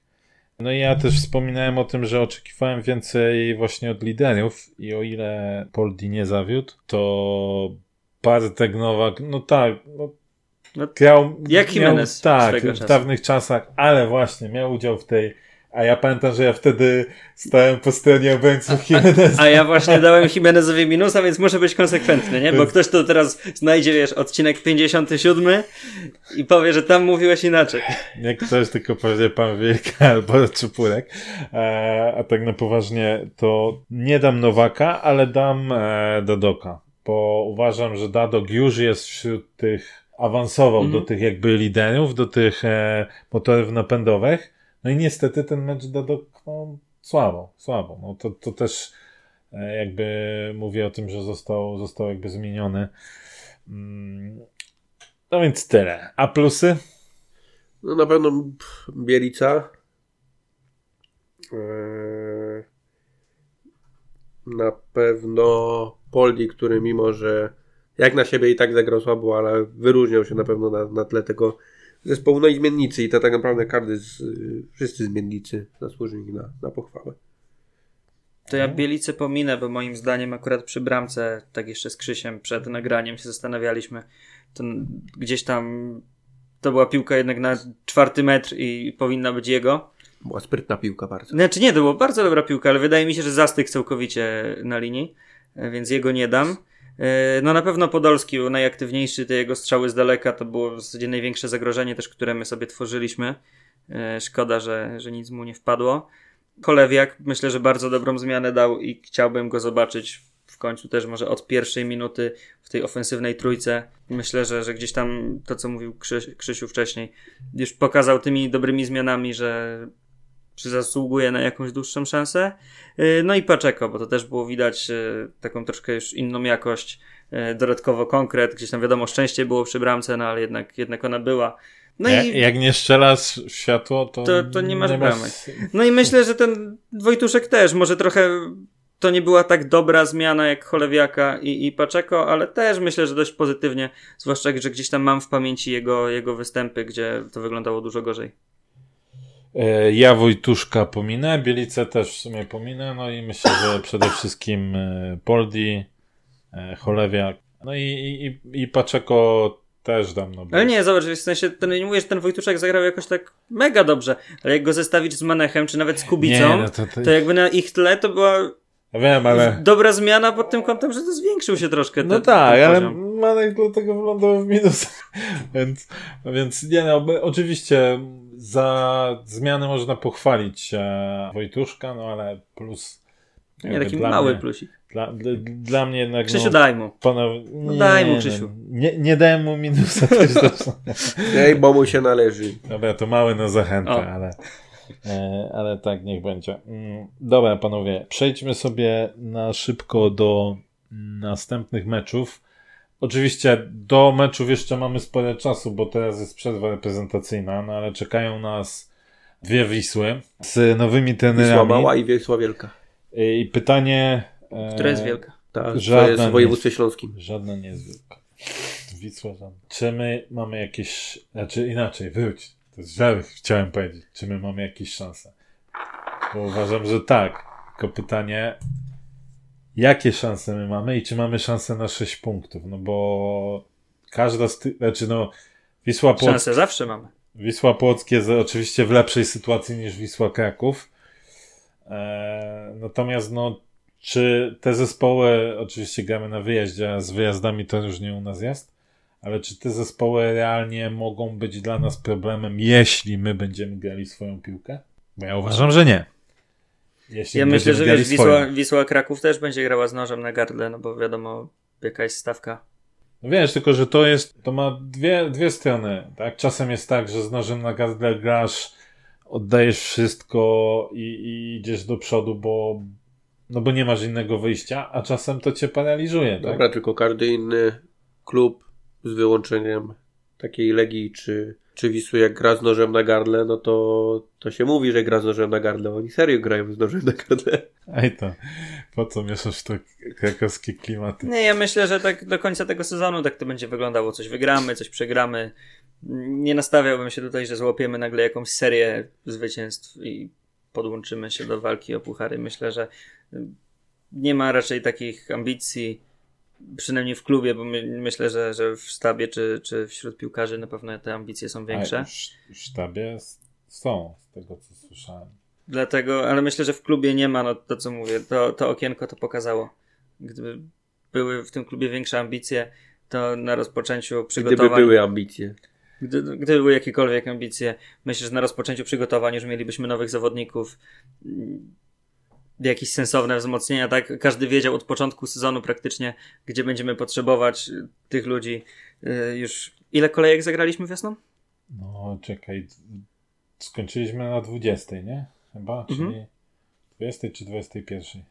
No i ja też wspominałem o tym, że oczekiwałem więcej właśnie od liderów i o ile Poldi nie zawiódł, to Bartek Nowak, no tak, no, no grał, jak Jimenez miał, tak, w dawnych czasach, ale właśnie miał udział w tej a ja pamiętam, że ja wtedy stałem po stronie obrońców Jimeneza. A, ja właśnie dałem Jimenezowi minusa, więc muszę być konsekwentny, nie? Bo ktoś to teraz znajdzie, wiesz, odcinek 57 i powie, że tam mówiłeś inaczej. Nie ktoś, tylko powie pan Wielka albo Czupurek. E, a tak na poważnie, to nie dam Nowaka, ale dam e, Dadoka. Bo uważam, że Dadok już jest wśród tych, awansował mm -hmm. do tych jakby liderów, do tych e, motorów napędowych. No i niestety ten mecz Dadok no, słabo, słabo. No to, to też jakby mówię o tym, że został, został jakby zmieniony. No więc tyle. A plusy? No na pewno Bielica. Eee, na pewno Poldi, który mimo, że jak na siebie i tak zagrał słabo, ale wyróżniał się na pewno na, na tle tego zespołu, no i zmiennicy i to tak naprawdę każdy z, wszyscy zmiennicy zasłużyli na, na pochwałę. To ja Bielicę pominę, bo moim zdaniem akurat przy bramce, tak jeszcze z Krzysiem przed nagraniem się zastanawialiśmy, to gdzieś tam to była piłka jednak na czwarty metr i powinna być jego. Była sprytna piłka bardzo. Znaczy nie, to była bardzo dobra piłka, ale wydaje mi się, że zastyk całkowicie na linii, więc jego nie dam. No na pewno Podolski był najaktywniejszy, te jego strzały z daleka to było w zasadzie największe zagrożenie też, które my sobie tworzyliśmy. Szkoda, że, że nic mu nie wpadło. Kolewiak myślę, że bardzo dobrą zmianę dał i chciałbym go zobaczyć w końcu też może od pierwszej minuty w tej ofensywnej trójce. Myślę, że, że gdzieś tam to, co mówił Krzyś, Krzysiu wcześniej, już pokazał tymi dobrymi zmianami, że zasługuje na jakąś dłuższą szansę. No i Paczeko, bo to też było widać taką troszkę już inną jakość, dodatkowo konkret, gdzieś tam wiadomo szczęście było przy bramce, no ale jednak, jednak ona była. No jak, i, jak nie strzela światło, to, to, to nie masz nie. Masz... No i myślę, że ten Wojtuszek też, może trochę to nie była tak dobra zmiana jak Cholewiaka i, i Paczeko, ale też myślę, że dość pozytywnie, zwłaszcza, że gdzieś tam mam w pamięci jego, jego występy, gdzie to wyglądało dużo gorzej. Ja Wojtuszka pominę, Bielicę też w sumie pominę, no i myślę, że przede wszystkim Poldi, Cholewiak, no i, i, i Paczeko też dam. No bo... Ale nie, zobacz, w sensie, ten, nie mówię, że ten Wojtuszek zagrał jakoś tak mega dobrze, ale jak go zestawić z Manechem, czy nawet z Kubicą, nie, no to, to... to jakby na ich tle to była ja wiem, ale... Dobra zmiana pod tym kątem, że to zwiększył się troszkę No ten, tak, ten ale Manek dlatego wylądował w minus. więc, więc nie no, oczywiście za zmiany można pochwalić e, Wojtuszka, no ale plus Nie, taki dla mały mnie, plusik. Dla, dla, dla mnie jednak. Krzysiu, no, daj mu. Panowie, No daj mu, nie, Krzysiu. no, Nie, nie dałem mu minusa też. Ej, bo mu się należy. Dobra, to mały na zachętę, O. ale, e, ale tak niech będzie. Mm, Dobra, panowie, przejdźmy sobie na szybko do następnych meczów. Oczywiście do meczów jeszcze mamy sporo czasu, bo teraz jest przerwa reprezentacyjna, no ale czekają nas dwie Wisły z nowymi Wisła trenerami. Mała i Wisła Wielka. I pytanie... e, Która jest wielka? To Żadna jest w województwie śląskim. Żadna nie jest wielka. Wisła żadna. Czy my mamy jakieś, znaczy inaczej, wróć. To jest źle chciałem powiedzieć. Czy my mamy jakieś szanse? Bo uważam, że tak. Tylko pytanie, jakie szanse my mamy i czy mamy szansę na 6 punktów? No bo każda z tych, znaczy no Wisła Płock, Szansę zawsze mamy. Wisła Płock jest oczywiście w lepszej sytuacji niż Wisła Kraków. Eee, natomiast no czy te zespoły, oczywiście gramy na wyjeździe, a z wyjazdami to różnie u nas jest, ale czy te zespoły realnie mogą być dla nas problemem, jeśli my będziemy grali swoją piłkę? Bo ja uważam, że nie. Jeśli Ja myślę, że wiesz. Wisła, Wisła Kraków też będzie grała z nożem na gardle, no bo wiadomo, jaka jest stawka. No wiesz, tylko że to jest, to ma dwie, dwie strony, tak? Czasem jest tak, że z nożem na gardle grasz, oddajesz wszystko i, i idziesz do przodu, bo, no bo nie masz innego wyjścia, a czasem to cię paraliżuje, tak? Dobra, tylko każdy inny klub z wyłączeniem takiej Legii czy, czy Wisły jak gra z nożem na gardle, no to, to się mówi, że gra z nożem na gardle. Oni serio grają z nożem na gardle. Ej to, po co mieszasz to krakowskie klimaty? Nie, ja myślę, że tak do końca tego sezonu tak to będzie wyglądało. Coś wygramy, coś przegramy. Nie nastawiałbym się tutaj, że złapiemy nagle jakąś serię zwycięstw i podłączymy się do walki o puchary. Myślę, że nie ma raczej takich ambicji, przynajmniej w klubie, bo my, myślę, że, że w sztabie czy, czy wśród piłkarzy na pewno te ambicje są większe. W, sztabie są, z tego co słyszałem. Dlatego, ale myślę, że w klubie nie ma, no to co mówię, to, to okienko to pokazało. Gdyby były w tym klubie większe ambicje, to na rozpoczęciu Gdyby przygotowań. były ambicje. Gdy, gdyby były jakiekolwiek ambicje, myślę, że na rozpoczęciu przygotowań już mielibyśmy nowych zawodników, jakieś sensowne wzmocnienia, tak? Każdy wiedział od początku sezonu praktycznie, gdzie będziemy potrzebować y, tych ludzi. Y, Już ile kolejek zagraliśmy wiosną? No, czekaj, skończyliśmy na 20, nie? Chyba, Mhm. czyli 20 czy 21.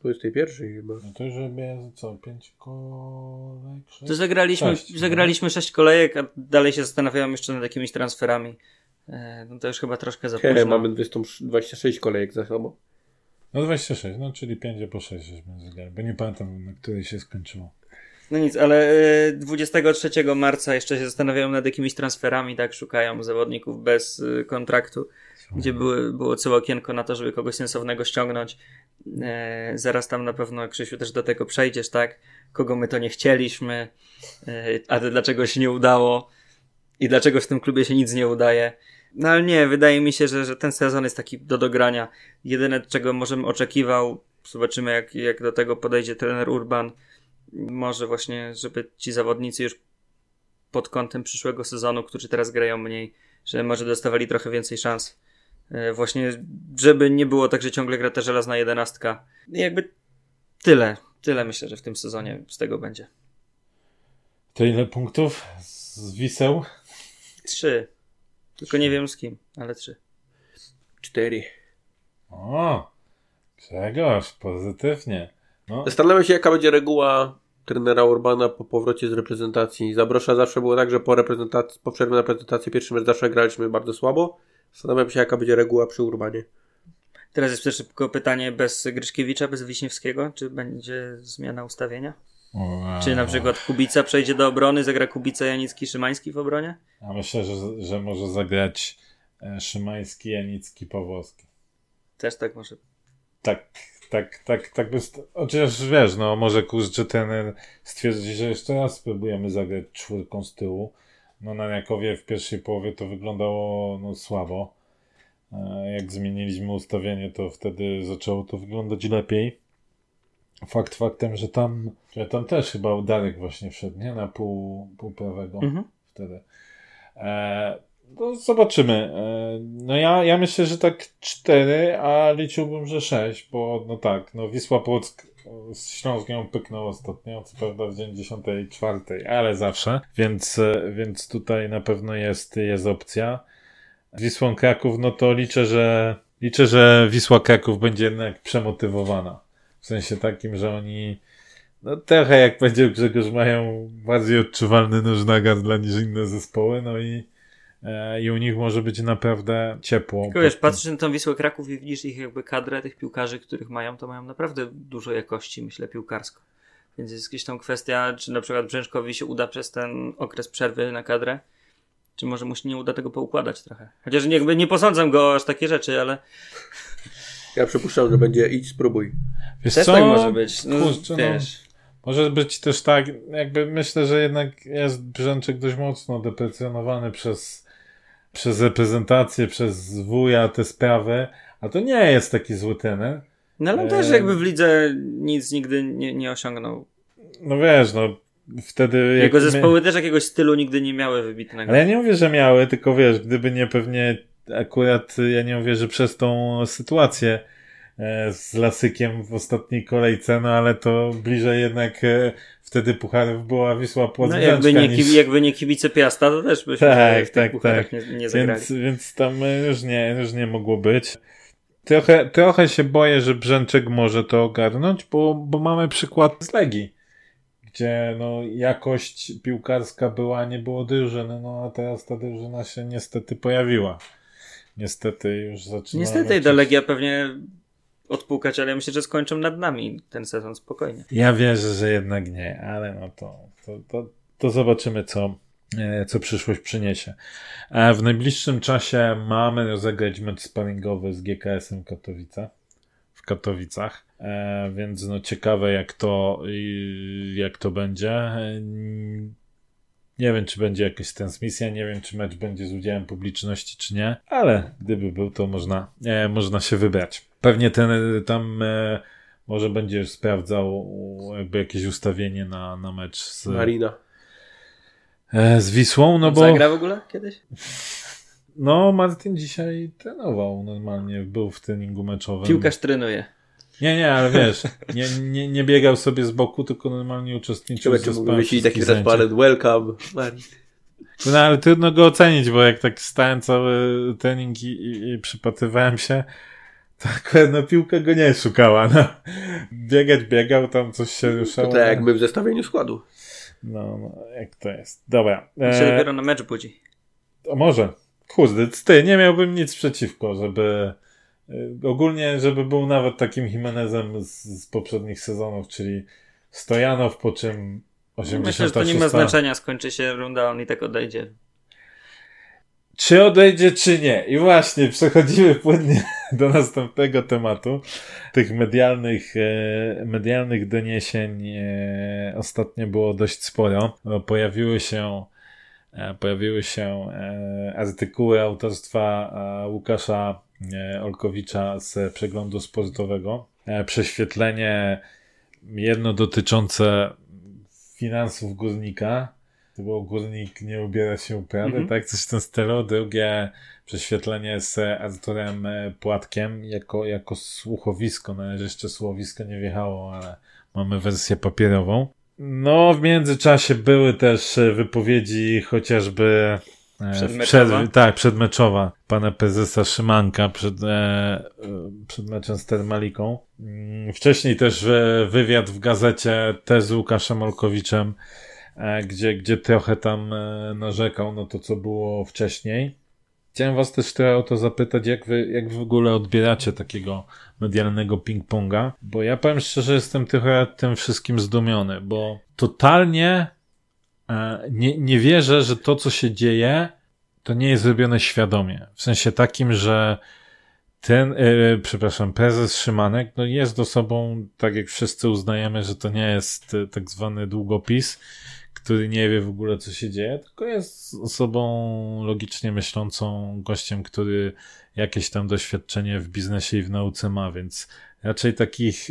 21 chyba. No to już będzie co, 5 kolek? sześć? To zagraliśmy, Sześć, no. zagraliśmy sześć kolejek, a dalej się zastanawiałem jeszcze nad jakimiś transferami. E, No to już chyba troszkę za He, późno. mamy 20, 26 kolejek za sobą. No 26, no czyli 5 po 6 żeśmy zagrali, bo nie pamiętam, na której się skończyło. No nic, ale e, 23 marca jeszcze się zastanawiałem nad jakimiś transferami, tak, szukają zawodników bez e, kontraktu, gdzie były, było całe okienko na to, żeby kogoś sensownego ściągnąć. E, zaraz tam na pewno, Krzysiu, też do tego przejdziesz, tak? Kogo my to nie chcieliśmy, e, a dlaczego się nie udało i dlaczego w tym klubie się nic nie udaje. No ale nie, wydaje mi się, że, że ten sezon jest taki do dogrania. Jedyne, czego możemy oczekiwał, zobaczymy jak, jak do tego podejdzie trener Urban, może właśnie, żeby ci zawodnicy już pod kątem przyszłego sezonu, którzy teraz grają mniej, że może dostawali trochę więcej szans. E, Właśnie, żeby nie było tak, że ciągle gra ta żelazna jedenastka. I Jakby tyle, tyle myślę, że w tym sezonie z tego będzie. To ile punktów z Wiseł? Trzy. Tylko nie wiem z kim, ale trzy. 4. O, Grzegorz, pozytywnie. No, Zastanawiam się, jaka będzie reguła trenera Urbana po powrocie z reprezentacji. Zabrosza zawsze było tak, że po reprezentacji, po przerwie na prezentację pierwszy mecz zawsze graliśmy bardzo słabo. Zastanawiam się, jaka będzie reguła przy Urbanie. Teraz jest też szybko pytanie bez Gryszkiewicza, bez Wiśniewskiego, czy będzie zmiana ustawienia? Wow. Czy na przykład Kubica przejdzie do obrony, zagra Kubica, Janicki, Szymański w obronie? Ja myślę, że, że może zagrać e, Szymański, Janicki, Pawłowski. Też tak może. Tak, tak, tak, tak by. Chociaż wiesz, no może kurczę ten stwierdzi, że jeszcze raz spróbujemy zagrać czwórką z tyłu. No na Jakowie w pierwszej połowie to wyglądało no, słabo. E, Jak zmieniliśmy ustawienie, to wtedy zaczęło to wyglądać lepiej. Fakt faktem, że tam, że tam też chyba Darek właśnie wszedł, nie? Na pół, pół prawego Mhm. wtedy. E, No, zobaczymy. E, no ja, ja myślę, że tak cztery, a liczyłbym, że sześć, bo no tak, no Wisła Płock z Śląskiem pyknął ostatnio, co prawda w dzień 10.04, ale zawsze, więc, e, więc tutaj na pewno jest, jest opcja. Wisłą Kraków, no to liczę, że liczę, że Wisła Kraków będzie jednak przemotywowana. W sensie takim, że oni no trochę jak powiedział Grzegorz, mają bardziej odczuwalny nóż na gardle niż inne zespoły, no i, e, i u nich może być naprawdę ciepło. Tylko wiesz, patrzysz na tą Wisłę Kraków i widzisz ich jakby kadrę tych piłkarzy, których mają, to mają naprawdę dużo jakości, myślę, piłkarsko. Więc jest jakaś tam kwestia, czy na przykład Brzęczkowi się uda przez ten okres przerwy na kadrę, czy może mu się nie uda tego poukładać trochę. Chociaż jakby nie posądzam go aż takie rzeczy, ale... Ja przypuszczam, że będzie idź spróbuj. Wiesz Też co? tak może być. No, Kurczę, wiesz. No może być też tak, jakby myślę, że jednak jest Brzęczek dość mocno deprecjonowany przez, przez reprezentację, przez wuja te sprawy, a to nie jest taki zły tener. No ale też jakby w lidze nic nigdy nie, nie osiągnął. No wiesz, no wtedy... Jego zespoły my... też jakiegoś stylu nigdy nie miały wybitnego. Ale ja nie mówię, że miały, tylko wiesz, gdyby nie pewnie akurat, ja nie mówię, że przez tą sytuację E, z Lasykiem w ostatniej kolejce, no ale to bliżej jednak e, wtedy Pucharów była Wisła Płock no, jakby nie, niż... jakby nie kibice Piasta, to też byśmy tak, tak, tak. Nie, nie więc, więc tam różnie, różnie mogło być. Trochę, trochę się boję, że Brzęczek może to ogarnąć, bo, bo mamy przykład z Legii, gdzie no, jakość piłkarska była, nie było drużyny, no a teraz ta drużyna się niestety pojawiła. Niestety już zaczyna. Niestety ta Legia pewnie odpukać, ale ja myślę, że skończą nad nami ten sezon spokojnie. Ja wierzę, że jednak nie, ale no to, to, to, to zobaczymy, co, e, co przyszłość przyniesie. E, w najbliższym czasie mamy rozegrać mecz sparingowy z GKS-em Katowice. W Katowicach, e, więc no ciekawe jak to, jak to będzie. Nie wiem, czy będzie jakaś transmisja, nie wiem, czy mecz będzie z udziałem publiczności, czy nie, ale gdyby był, to można, e, można się wybrać. Pewnie ten tam e, może będziesz sprawdzał jakby jakieś ustawienie na, na mecz z Marina. E, z Wisłą, no bo... Zagra w ogóle kiedyś? No, Martin dzisiaj trenował normalnie, był w treningu meczowym. Piłkarz trenuje. Nie, nie, ale wiesz, nie, nie, nie biegał sobie z boku, tylko normalnie uczestniczył w zespołem. Myśli taki transparent, welcome. No ale trudno go ocenić, bo jak tak stałem cały trening i, i, i przypatrywałem się, to akurat no piłka go nie szukała. No. Biegać biegał, tam coś się ruszało. To tak jak my w zestawieniu składu. No, no jak to jest. Dobra. E... się dopiero na mecz budzi. To może. Kurde, ty, nie miałbym nic przeciwko, żeby ogólnie, żeby był nawet takim Jimenezem z, z poprzednich sezonów, czyli Stojanow, po czym 86. Myślę, że to nie ma znaczenia, skończy się runda, on i tak odejdzie. Czy odejdzie, czy nie? I właśnie przechodzimy płynnie do następnego tematu. Tych medialnych, e, medialnych doniesień e, ostatnio było dość sporo. Pojawiły się e, pojawiły się artykuły autorstwa Łukasza E, Olkowicza z przeglądu sportowego. E, prześwietlenie jedno dotyczące finansów górnika, bo górnik nie ubiera się uprawy, mm -hmm. tak? Coś w tym stylu. Drugie prześwietlenie z Arturem Płatkiem jako, jako słuchowisko. Na razie jeszcze słuchowisko nie wjechało, ale mamy wersję papierową. No, w międzyczasie były też wypowiedzi chociażby E, przedmeczowa? Przed, tak, przedmeczowa pana prezesa Szymanka przed, e, przed meczem z Termaliką. Mm, wcześniej też wywiad w gazecie też z Łukaszem Olkowiczem, e, gdzie, gdzie trochę tam narzekał na to, co było wcześniej. Chciałem was też trochę o to zapytać, jak wy, jak w ogóle odbieracie takiego medialnego ping-ponga, bo ja powiem szczerze, jestem trochę tym wszystkim zdumiony, bo totalnie E, nie, nie wierzę, że to, co się dzieje, to nie jest zrobione świadomie. W sensie takim, że ten, yy, przepraszam, prezes Szymanek, no jest osobą, tak jak wszyscy uznajemy, że to nie jest tak zwany długopis, który nie wie w ogóle, co się dzieje, tylko jest osobą logicznie myślącą, gościem, który jakieś tam doświadczenie w biznesie i w nauce ma, więc raczej takich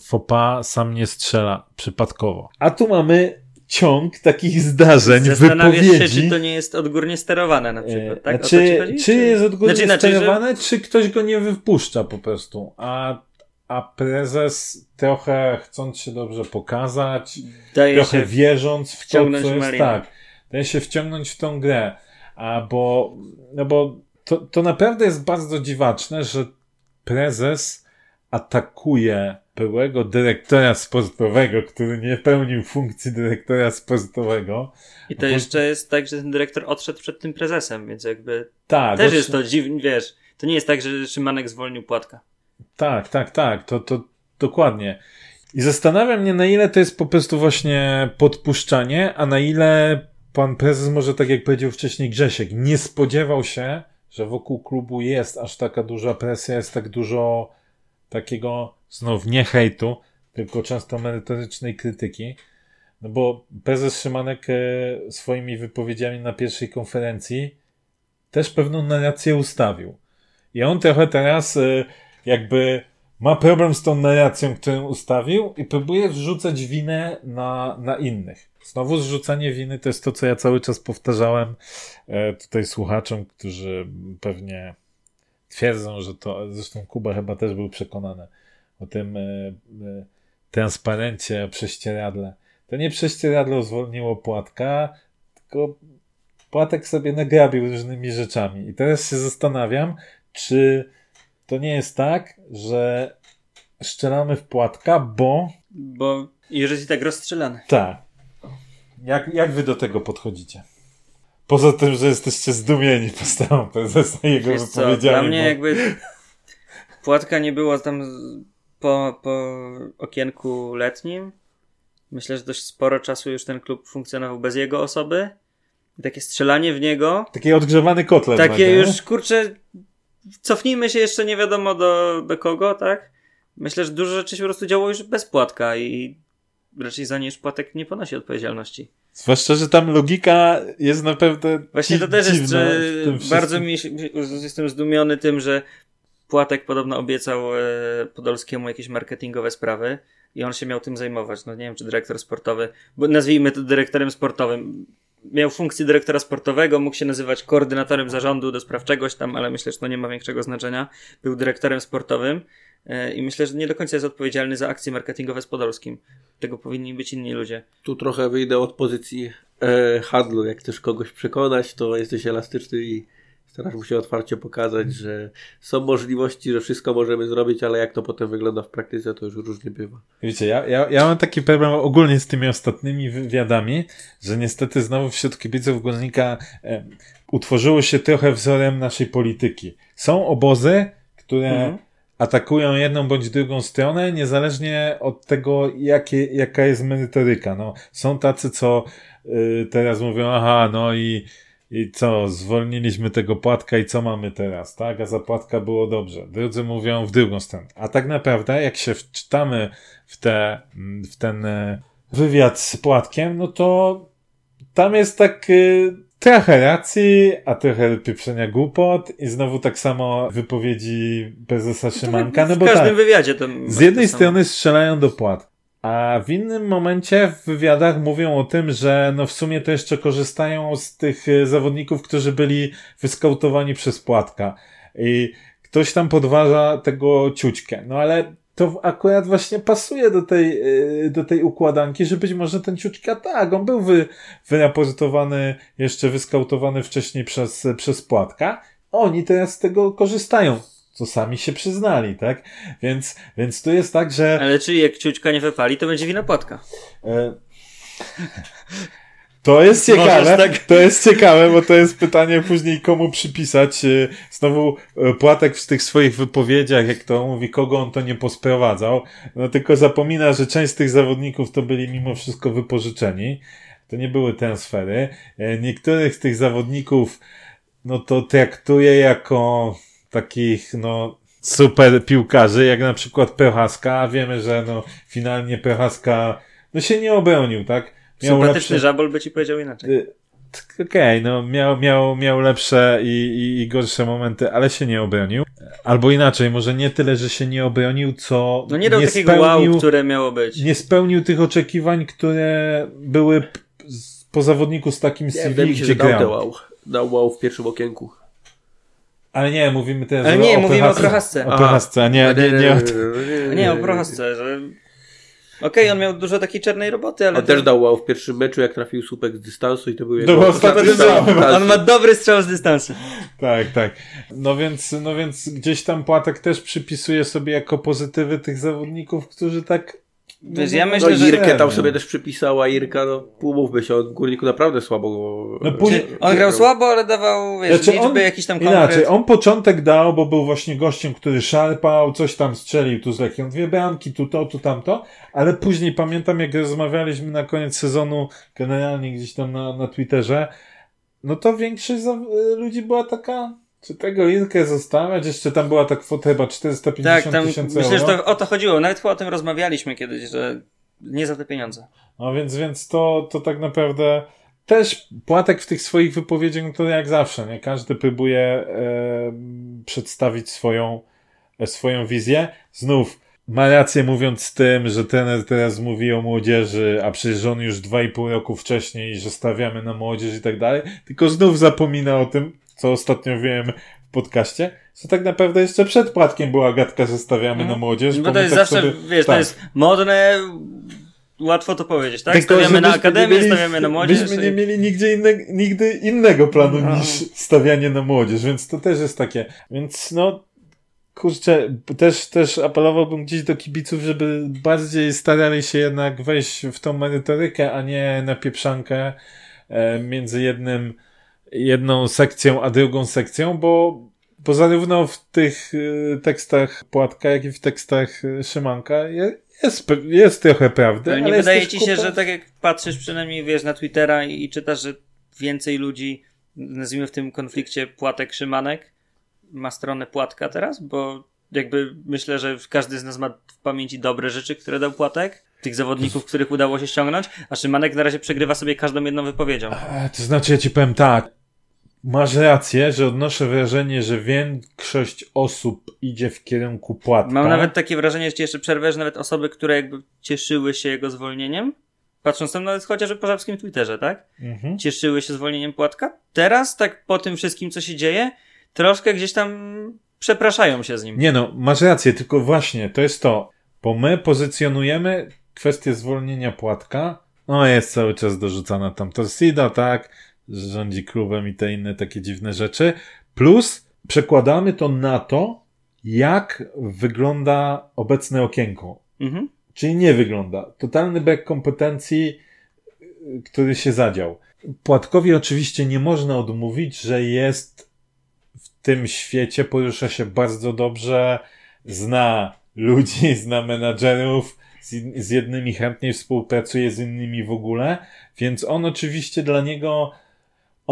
fopa sam nie strzela przypadkowo. A tu mamy ciąg takich zdarzeń, Zastanawiasz wypowiedzi. się, czy to nie jest odgórnie sterowane na przykład, E, tak? Ci czy, czy jest odgórnie Znaczy inaczej, że- sterowane, czy ktoś go nie wypuszcza po prostu, a, a prezes trochę chcąc się dobrze pokazać, Daje trochę wierząc w to, co jest tak, daje się wciągnąć w tą grę, a bo, no bo to, to naprawdę jest bardzo dziwaczne, że prezes atakuje byłego dyrektora sportowego, który nie pełnił funkcji dyrektora sportowego. I to jeszcze jest tak, że ten dyrektor odszedł przed tym prezesem, więc jakby Tak, też jest to dziwne, wiesz, to nie jest tak, że Szymanek zwolnił Płatka. Tak, tak, tak, to, to dokładnie. I zastanawiam mnie, na ile to jest po prostu właśnie podpuszczanie, a na ile pan prezes może, tak jak powiedział wcześniej Grzesiek, nie spodziewał się, że wokół klubu jest aż taka duża presja, jest tak dużo takiego, znów nie hejtu, tylko często merytorycznej krytyki. No bo prezes Szymanek e, swoimi wypowiedziami na pierwszej konferencji też pewną narrację ustawił. I on trochę teraz e, jakby ma problem z tą narracją, którą ustawił i próbuje zrzucać winę na, na innych. Znowu zrzucanie winy to jest to, co ja cały czas powtarzałem e, tutaj słuchaczom, którzy pewnie twierdzą, że to, zresztą Kuba chyba też był przekonany o tym e, e, transparencie, o prześcieradle. To nie prześcieradło zwolniło Płatka, tylko Płatek sobie nagrabił różnymi rzeczami. I teraz się zastanawiam, czy to nie jest tak, że szczelamy w Płatka, bo Bo i tak rozstrzelany. tak. Jak, jak wy do tego podchodzicie? Poza tym, że jesteście zdumieni postawą prezesa i jego Wiesz co, wypowiedziami. dla mnie bo- jakby Płatka nie było tam po, po okienku letnim. Myślę, że dość sporo czasu już ten klub funkcjonował bez jego osoby. Takie strzelanie w niego, Taki odgrzewany kotlet. takie nagle, już, kurczę, cofnijmy się jeszcze nie wiadomo do, do kogo, tak? Myślę, że dużo rzeczy się po prostu działo już bez Płatka i raczej za nie już Płatek nie ponosi odpowiedzialności. Zwłaszcza, że tam logika jest naprawdę. Właśnie to też jest, że bardzo mi się, jestem zdumiony tym, że Płatek podobno obiecał e, Podolskiemu jakieś marketingowe sprawy i on się miał tym zajmować. No nie wiem, czy dyrektor sportowy, bo nazwijmy to dyrektorem sportowym. Miał funkcję dyrektora sportowego, mógł się nazywać koordynatorem zarządu do spraw czegoś tam, ale myślę, że to nie ma większego znaczenia. Był dyrektorem sportowym i myślę, że nie do końca jest odpowiedzialny za akcje marketingowe z Podolskim. Tego powinni być inni ludzie. Tu trochę wyjdę od pozycji e, handlu. Jak chcesz kogoś przekonać, to jesteś elastyczny i starasz mu się otwarcie pokazać, że są możliwości, że wszystko możemy zrobić, ale jak to potem wygląda w praktyce, to już różnie bywa. Wiecie, ja, ja, ja mam taki problem ogólnie z tymi ostatnimi wywiadami, że niestety znowu wśród kibiców Górnika e, utworzyło się trochę wzorem naszej polityki. Są obozy, które Mhm. Atakują jedną bądź drugą stronę, niezależnie od tego, jakie, jaka jest merytoryka. No, są tacy, co y, teraz mówią, aha, no i, i co, zwolniliśmy tego płatka i co mamy teraz, tak? A za płatka było dobrze. Drudzy mówią w drugą stronę. A tak naprawdę, jak się wczytamy w, te, w ten e, wywiad z płatkiem, no to tam jest tak y, trochę racji, a trochę pieprzenia głupot i znowu tak samo wypowiedzi prezesa Szymanka, no w bo każdym tak, wywiadzie to z jednej to strony strzelają do płat, a w innym momencie w wywiadach mówią o tym, że no w sumie to jeszcze korzystają z tych y, zawodników, którzy byli wyskautowani przez płatka. I ktoś tam podważa tego ciućkę, no ale to akurat właśnie pasuje do tej, y, do tej układanki, że być może ten ciućka, tak, on był wy, wyraportowany, jeszcze wyskautowany wcześniej przez, przez płatka, oni teraz z tego korzystają, co sami się przyznali, tak? Więc, więc tu jest tak, że Ale czy jak ciućka nie wypali, to będzie wina płatka. e, to jest ciekawe, tak- to jest ciekawe, bo to jest pytanie później komu przypisać. E, Znowu e, Płatek w tych swoich wypowiedziach, jak to mówi, kogo on to nie posprowadzał, no tylko zapomina, że część z tych zawodników to byli mimo wszystko wypożyczeni. To nie były transfery. E, Niektórych z tych zawodników no to traktuje jako takich, no, super piłkarzy, jak na przykład Prochaska, a wiemy, że no, finalnie Prochaska, no się nie obronił, tak? Sympatyczny lepszy- żabol by ci powiedział inaczej. Y, okej, no miał, miał, miał lepsze i, i, i gorsze momenty, ale się nie obronił. Albo inaczej, może nie tyle, że się nie obronił, co No nie dał takiego spełnił, wow, które miało być. nie spełnił tych oczekiwań, które były p- z- po zawodniku z takim Nie, CV, wydaje mi się, gdzie że dał te grał. wow. Dał wow w pierwszym okienku. Ale nie, mówimy teraz Ale o, nie, o mówimy o Prochasce. O Prochasce, a nie, nie, nie, o nie, Nie, o Prochasce, że... Okej, on miał dużo takiej czernej roboty, ale... On też dał wow w pierwszym meczu, jak trafił słupek z dystansu i to był To jego ostatni dystans. strzał. On ma dobry strzał z dystansu. Tak, tak. No więc, no więc gdzieś tam Płatek też przypisuje sobie jako pozytywy tych zawodników, którzy tak... Wiesz, ja No myślę, że... Irkę tam sobie też przypisała, Irka, no umówmy się, on Górniku naprawdę słabo go... No później- On grał słabo, ale dawał, wiesz, Znaczy on- liczby, jakiś tam Inaczej, konkret. on początek dał, bo był właśnie gościem, który szarpał, coś tam strzelił tu z Lechią, dwie bramki, tu to, tu tamto, ale później pamiętam, jak rozmawialiśmy na koniec sezonu, generalnie gdzieś tam na, na Twitterze, no to większość y, ludzi była taka, czy tego Irkę zostawiać, jeszcze tam była ta kwota chyba 450 Tak, tam tysięcy myślę, że euro. to o to chodziło. Nawet chyba o tym rozmawialiśmy kiedyś, że nie za te pieniądze. No więc, więc to, to tak naprawdę też Płatek w tych swoich wypowiedziach, no to jak zawsze, nie? Każdy próbuje e, przedstawić swoją, e, swoją wizję. Znów ma rację mówiąc z tym, że trener teraz mówi o młodzieży, a przecież on już dwa i pół roku wcześniej, że stawiamy na młodzież i tak dalej, tylko znów zapomina o tym, co ostatnio wiem w podcaście, że tak naprawdę jeszcze przed Płatkiem była gadka, że stawiamy na młodzież. Bo bo to jest tak zawsze, sobie- wiesz, tak. to jest modne, łatwo to powiedzieć, tak? Tylko, stawiamy na akademię, mieli- stawiamy na młodzież. Byśmy nie mieli nigdzie inne, nigdy innego planu No. niż stawianie na młodzież, więc to też jest takie. Więc no, kurczę, też, też apelowałbym gdzieś do kibiców, żeby bardziej starali się jednak wejść w tą merytorykę, a nie na pieprzankę e, między jednym, jedną sekcją a drugą sekcją, bo, bo zarówno w tych e, tekstach Płatka, jak i w tekstach e, Szymanka je- jest, jest trochę prawdy. Ale nie ale wydaje ci się, kupa- że tak jak patrzysz przynajmniej, wiesz, na Twittera i, i czytasz, że więcej ludzi, nazwijmy w tym konflikcie płatek Szymanek, ma stronę płatka teraz? Bo jakby myślę, że każdy z nas ma w pamięci dobre rzeczy, które dał płatek. Tych zawodników, których udało się ściągnąć, a Szymanek na razie przegrywa sobie każdą jedną wypowiedzią. To znaczy, ja ci powiem tak. Masz rację, że odnoszę wrażenie, że większość osób idzie w kierunku płatka. Mam nawet takie wrażenie, że jeszcze przerwę, że nawet osoby, które jakby cieszyły się jego zwolnieniem, patrząc tam nawet chociażby po żabskim Twitterze, tak? Mhm. Cieszyły się zwolnieniem płatka. Teraz, tak po tym wszystkim, co się dzieje, troszkę gdzieś tam przepraszają się z nim. Nie no, masz rację, tylko właśnie to jest to, bo my pozycjonujemy kwestię zwolnienia płatka, no jest cały czas dorzucana tam Torsida, tak, rządzi klubem i te inne takie dziwne rzeczy, plus przekładamy to na to, jak wygląda obecne okienko. Mhm. Czyli nie wygląda. Totalny brak kompetencji, który się zadział. Płatkowi oczywiście nie można odmówić, że jest w tym świecie, porusza się bardzo dobrze, zna ludzi, zna menadżerów, z, jednymi chętnie współpracuje, z innymi w ogóle, więc on oczywiście dla niego,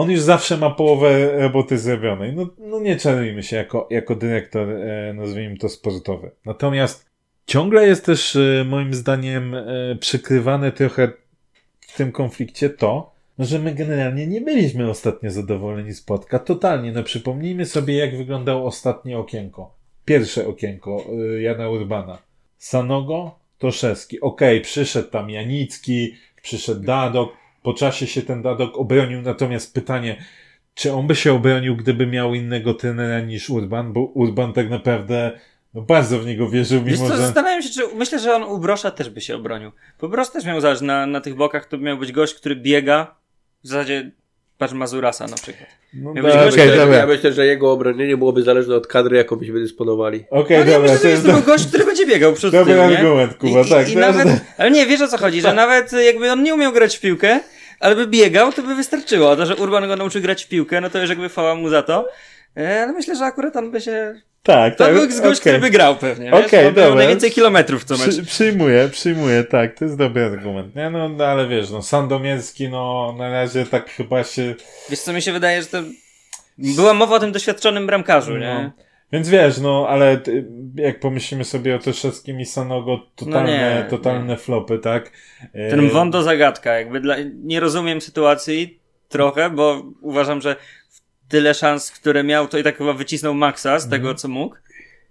on już zawsze ma połowę roboty zrobionej. No, no nie czarujmy się jako, jako dyrektor, e, nazwijmy to sportowy. Natomiast Ciągle jest też e, moim zdaniem e, przykrywane trochę w tym konflikcie to, że my generalnie nie byliśmy ostatnio zadowoleni z Płotka. Totalnie. No przypomnijmy sobie, jak wyglądało ostatnie okienko. Pierwsze okienko Jana Urbana. Sanogo, Toszewski. Okej, przyszedł tam Janicki, przyszedł Dadok. Po czasie się ten Dadok obronił, natomiast pytanie, czy on by się obronił, gdyby miał innego trenera niż Urban, bo Urban tak naprawdę no bardzo w niego wierzył, Wiesz mimo co, że... zastanawiam się, czy myślę, że on u Brosza też by się obronił. Bo Brosz też miał zaś na, na tych bokach, to miał być gość, który biega, w zasadzie patrz Mazurasa na przykład. No, Ja myślę, myślę, dobra. ja myślę, że jego obronienie byłoby zależne od kadry, jaką byśmy dysponowali. Okej, Ale ja dobra, myślę, to że jest jest to był gość, który będzie biegał przed dobry tył, nie? argument, Kuba, I, tak. i, i to nawet, ale nie, wiesz o co chodzi, że nawet jakby on nie umiał grać w piłkę, ale by biegał, to by wystarczyło. A To, że Urban go nauczy grać w piłkę, no to już jakby chwała mu za to. E, Ale myślę, że akurat on by się... Tak, To tak. był gość, okej. który by grał pewnie? Okej, miał dobra. najwięcej kilometrów co mecz. Przy, przyjmuję, przyjmuję, tak, to jest dobry argument. Nie, no, no ale wiesz, no, Sandomierski, no, na razie tak chyba się... Wiesz co, mi się wydaje, że to... Była mowa o tym doświadczonym bramkarzu, nie? No. Więc wiesz, no, ale ty, jak pomyślimy sobie o Toszewskim i Sanogo, totalne, No nie, totalne flopy, tak? E, Ten Wondo zagadka, jakby dla... nie rozumiem sytuacji. trochę, bo uważam, że tyle szans, które miał, to i tak chyba wycisnął maksa z tego, Mhm. co mógł.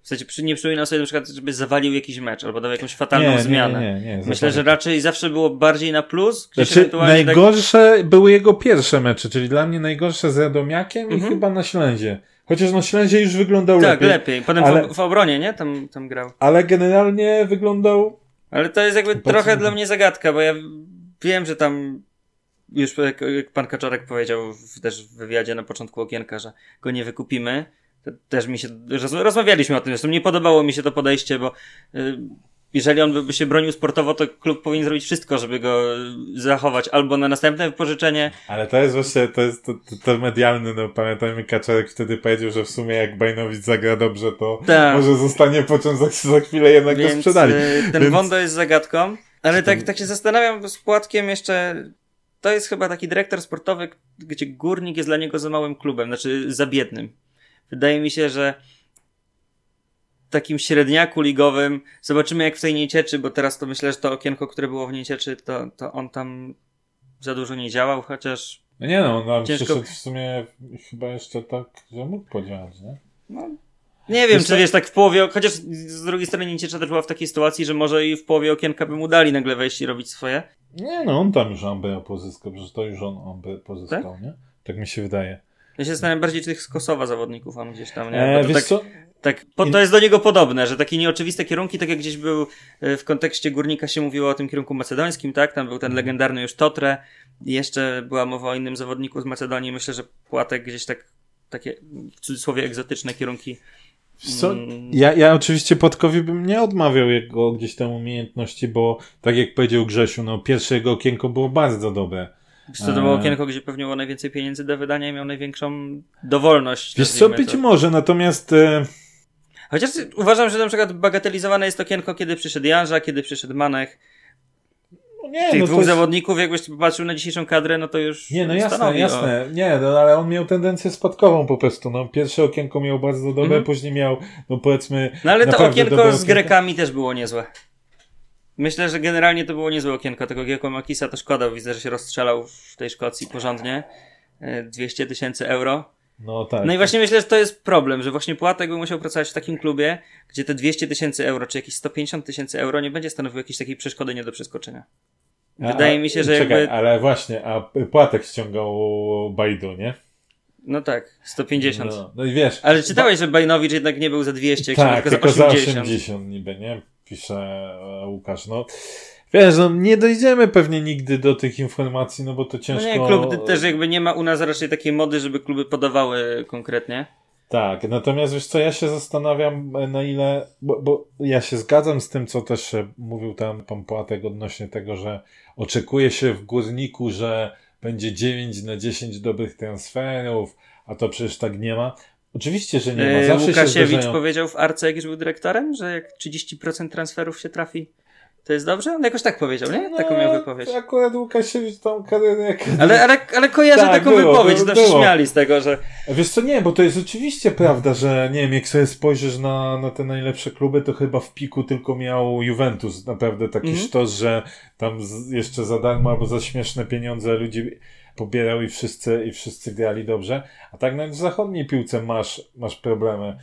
W sensie przy- nie przypominam sobie na przykład, żeby zawalił jakiś mecz albo dał jakąś fatalną zmianę. Nie, nie, nie, Myślę, że raczej zawsze było bardziej na plus. Znaczy, tak- najgorsze były jego pierwsze mecze, czyli dla mnie najgorsze z Radomiakiem i Mhm. chyba na Ślęzie. Chociaż na Ślęzie już wyglądał Tak, lepiej, lepiej. Potem ale- w, w obronie, nie? Tam, tam grał. ale generalnie wyglądał Ale to jest jakby trochę dla mnie zagadka, bo ja wiem, że tam już jak, pan Kaczorek powiedział w, też w wywiadzie na początku okienka, że go nie wykupimy. To też mi się, roz, rozmawialiśmy o tym, zresztą nie podobało mi się to podejście, bo y, jeżeli on by, się bronił sportowo, to klub powinien zrobić wszystko, żeby go y, zachować albo na następne wypożyczenie. Ale to jest właśnie, to jest to, to, to medialny, no pamiętajmy, Kaczarek wtedy powiedział, że w sumie jak Bajnowicz zagra dobrze, to Tak. może zostanie pociąg za, za chwilę jednak go Więc sprzedali. y, ten Więc- Wondo jest zagadką, ale tak, tak się zastanawiam z Płatkiem jeszcze, to jest chyba taki dyrektor sportowy, gdzie Górnik jest dla niego za małym klubem, znaczy za biednym. Wydaje mi się, że takim średniaku ligowym, zobaczymy jak w tej Niecieczy, bo teraz to myślę, że to okienko, które było w Niecieczy, to, to on tam za dużo nie działał, chociaż No nie no, on Ciężko- przyszedł w sumie chyba jeszcze tak, że mógł podziałać, nie? no, nie wiem, czy wiesz, tak w połowie, chociaż z drugiej strony Nieciecza też była w takiej sytuacji, że może i w połowie okienka by mu dali nagle wejść i robić swoje. Nie no, on tam już Amber pozyskał, przecież to już on Amber pozyskał, nie? Tak mi się wydaje. Ja się zastanawiam bardziej, czy tych z Kosowa zawodników mam gdzieś tam, nie? E, wiesz tak, co? tak, po, to jest do niego podobne, że takie nieoczywiste kierunki, tak jak gdzieś był e, w kontekście Górnika się mówiło o tym kierunku macedońskim, tak? Tam był ten legendarny już Totre i jeszcze była mowa o innym zawodniku z Macedonii. Myślę, że Płatek gdzieś tak, takie w cudzysłowie egzotyczne kierunki. Co? Mm. Ja, ja oczywiście Płatkowi bym nie odmawiał jego gdzieś tam umiejętności, bo tak jak powiedział Grzesiu, no pierwsze jego okienko było bardzo dobre. Wiesz co, to było E. okienko, gdzie pewnie było najwięcej pieniędzy do wydania i miał największą dowolność. Wiesz co, być to. może, natomiast e, Chociaż uważam, że na przykład bagatelizowane jest okienko, kiedy przyszedł Janża, kiedy przyszedł Manech. Nie, Tych no dwóch jest- zawodników, jakbyś popatrzył na dzisiejszą kadrę, no to już Nie, no jasne, stanowi o- jasne. Nie, no ale on miał tendencję spadkową po prostu. No, pierwsze okienko miał bardzo dobre, Mhm. później miał, no powiedzmy. No ale to okienko z Grekami też było niezłe. Myślę, że generalnie to było niezłe okienko. Tego Gieko Makisa to szkoda. Widzę, że się rozstrzelał w tej Szkocji porządnie. E, 200 tysięcy euro. No tak. No i właśnie myślę, że to jest problem, że właśnie Płatek by musiał pracować w takim klubie, gdzie te 200 tysięcy euro, czy jakieś 150 tysięcy euro nie będzie stanowił jakiejś takiej przeszkody nie do przeskoczenia. Wydaje a- mi się, że czekaj, jakby... ale właśnie, a Płatek ściągał Bajdu, nie? No tak, 150. No, no i wiesz. Ale czytałeś, że Bajnowicz jednak nie był za 200, jak tak, się tylko za za 80. 80 niby, nie? Pisze e, Łukasz. No, wiesz, no nie dojdziemy pewnie nigdy do tych informacji, no bo to No ciężko. nie, klub też jakby nie ma u nas raczej takiej mody, żeby kluby podawały konkretnie. Tak, natomiast wiesz co, ja się zastanawiam e, na ile, bo, bo ja się zgadzam z tym, co też mówił tam pan Płatek odnośnie tego, że oczekuje się w Górniku, że będzie 9 na 10 dobrych transferów, a to przecież tak nie ma. Oczywiście, że nie ma. E, Zawsze Łukasiewicz zdarzają... powiedział w Arce, jak już był dyrektorem, że jak 30% transferów się trafi, to jest dobrze? On jakoś tak powiedział, nie? Taką miał wypowiedź. No, Akurat Łukasiewicz tą karierę jak... Ale, ale, ale kojarzę Tak, taką było, wypowiedź, było. śmiali z tego, że Wiesz co, nie, bo to jest oczywiście prawda, że nie wiem, jak sobie spojrzysz na, na te najlepsze kluby, to chyba w piku tylko miał Juventus naprawdę taki Mhm. sztos, że tam z, jeszcze za darmo albo za śmieszne pieniądze ludzi pobierał i wszyscy, i wszyscy grali dobrze. A tak nawet w zachodniej piłce masz, masz problemy,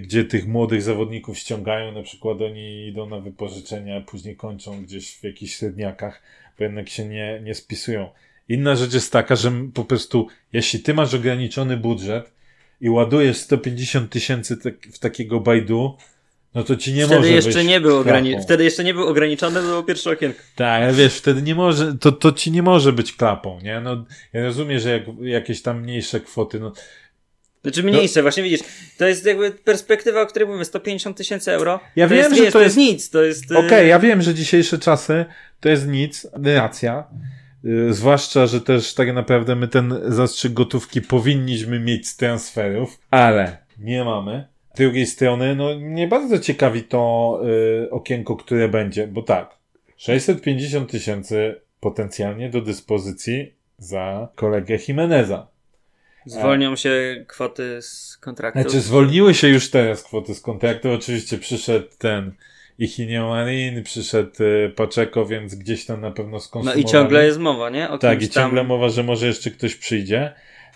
gdzie tych młodych zawodników ściągają, na przykład oni idą na wypożyczenia, później kończą gdzieś w jakichś średniakach, bo jednak się nie, nie spisują. Inna rzecz jest taka, że po prostu, jeśli ty masz ograniczony budżet i ładujesz 150 tysięcy tak, w takiego bajdu, no to ci nie wtedy może jeszcze nie był ograni- wtedy jeszcze nie był ograniczony, to było pierwsze okienko. Tak, wiesz, wtedy nie może, to, to ci nie może być klapą, nie? No, ja rozumiem, że jak, jakieś tam mniejsze kwoty, no, Znaczy mniejsze, właśnie widzisz, to jest jakby perspektywa, o której mówimy, 150 tysięcy euro. Ja to wiem, jest, że wiesz, to to jest- nic, to jest... e, Okej, ja wiem, że dzisiejsze czasy to jest nic, racja. Yy, zwłaszcza, że też tak naprawdę my ten zastrzyk gotówki powinniśmy mieć z transferów, ale nie mamy. Z drugiej strony, no nie bardzo ciekawi to yy, okienko, które będzie, bo tak, 650 tysięcy potencjalnie do dyspozycji za kolegę Jimeneza. Zwolnią się kwoty z kontraktu. Znaczy, zwolniły się już teraz kwoty z kontraktu. Oczywiście przyszedł ten i Hinio Marin, przyszedł y, Paczeko, więc gdzieś tam na pewno No skonsumowali. i ciągle jest mowa, nie? O Tak, i ciągle tam... mowa, że może jeszcze ktoś przyjdzie.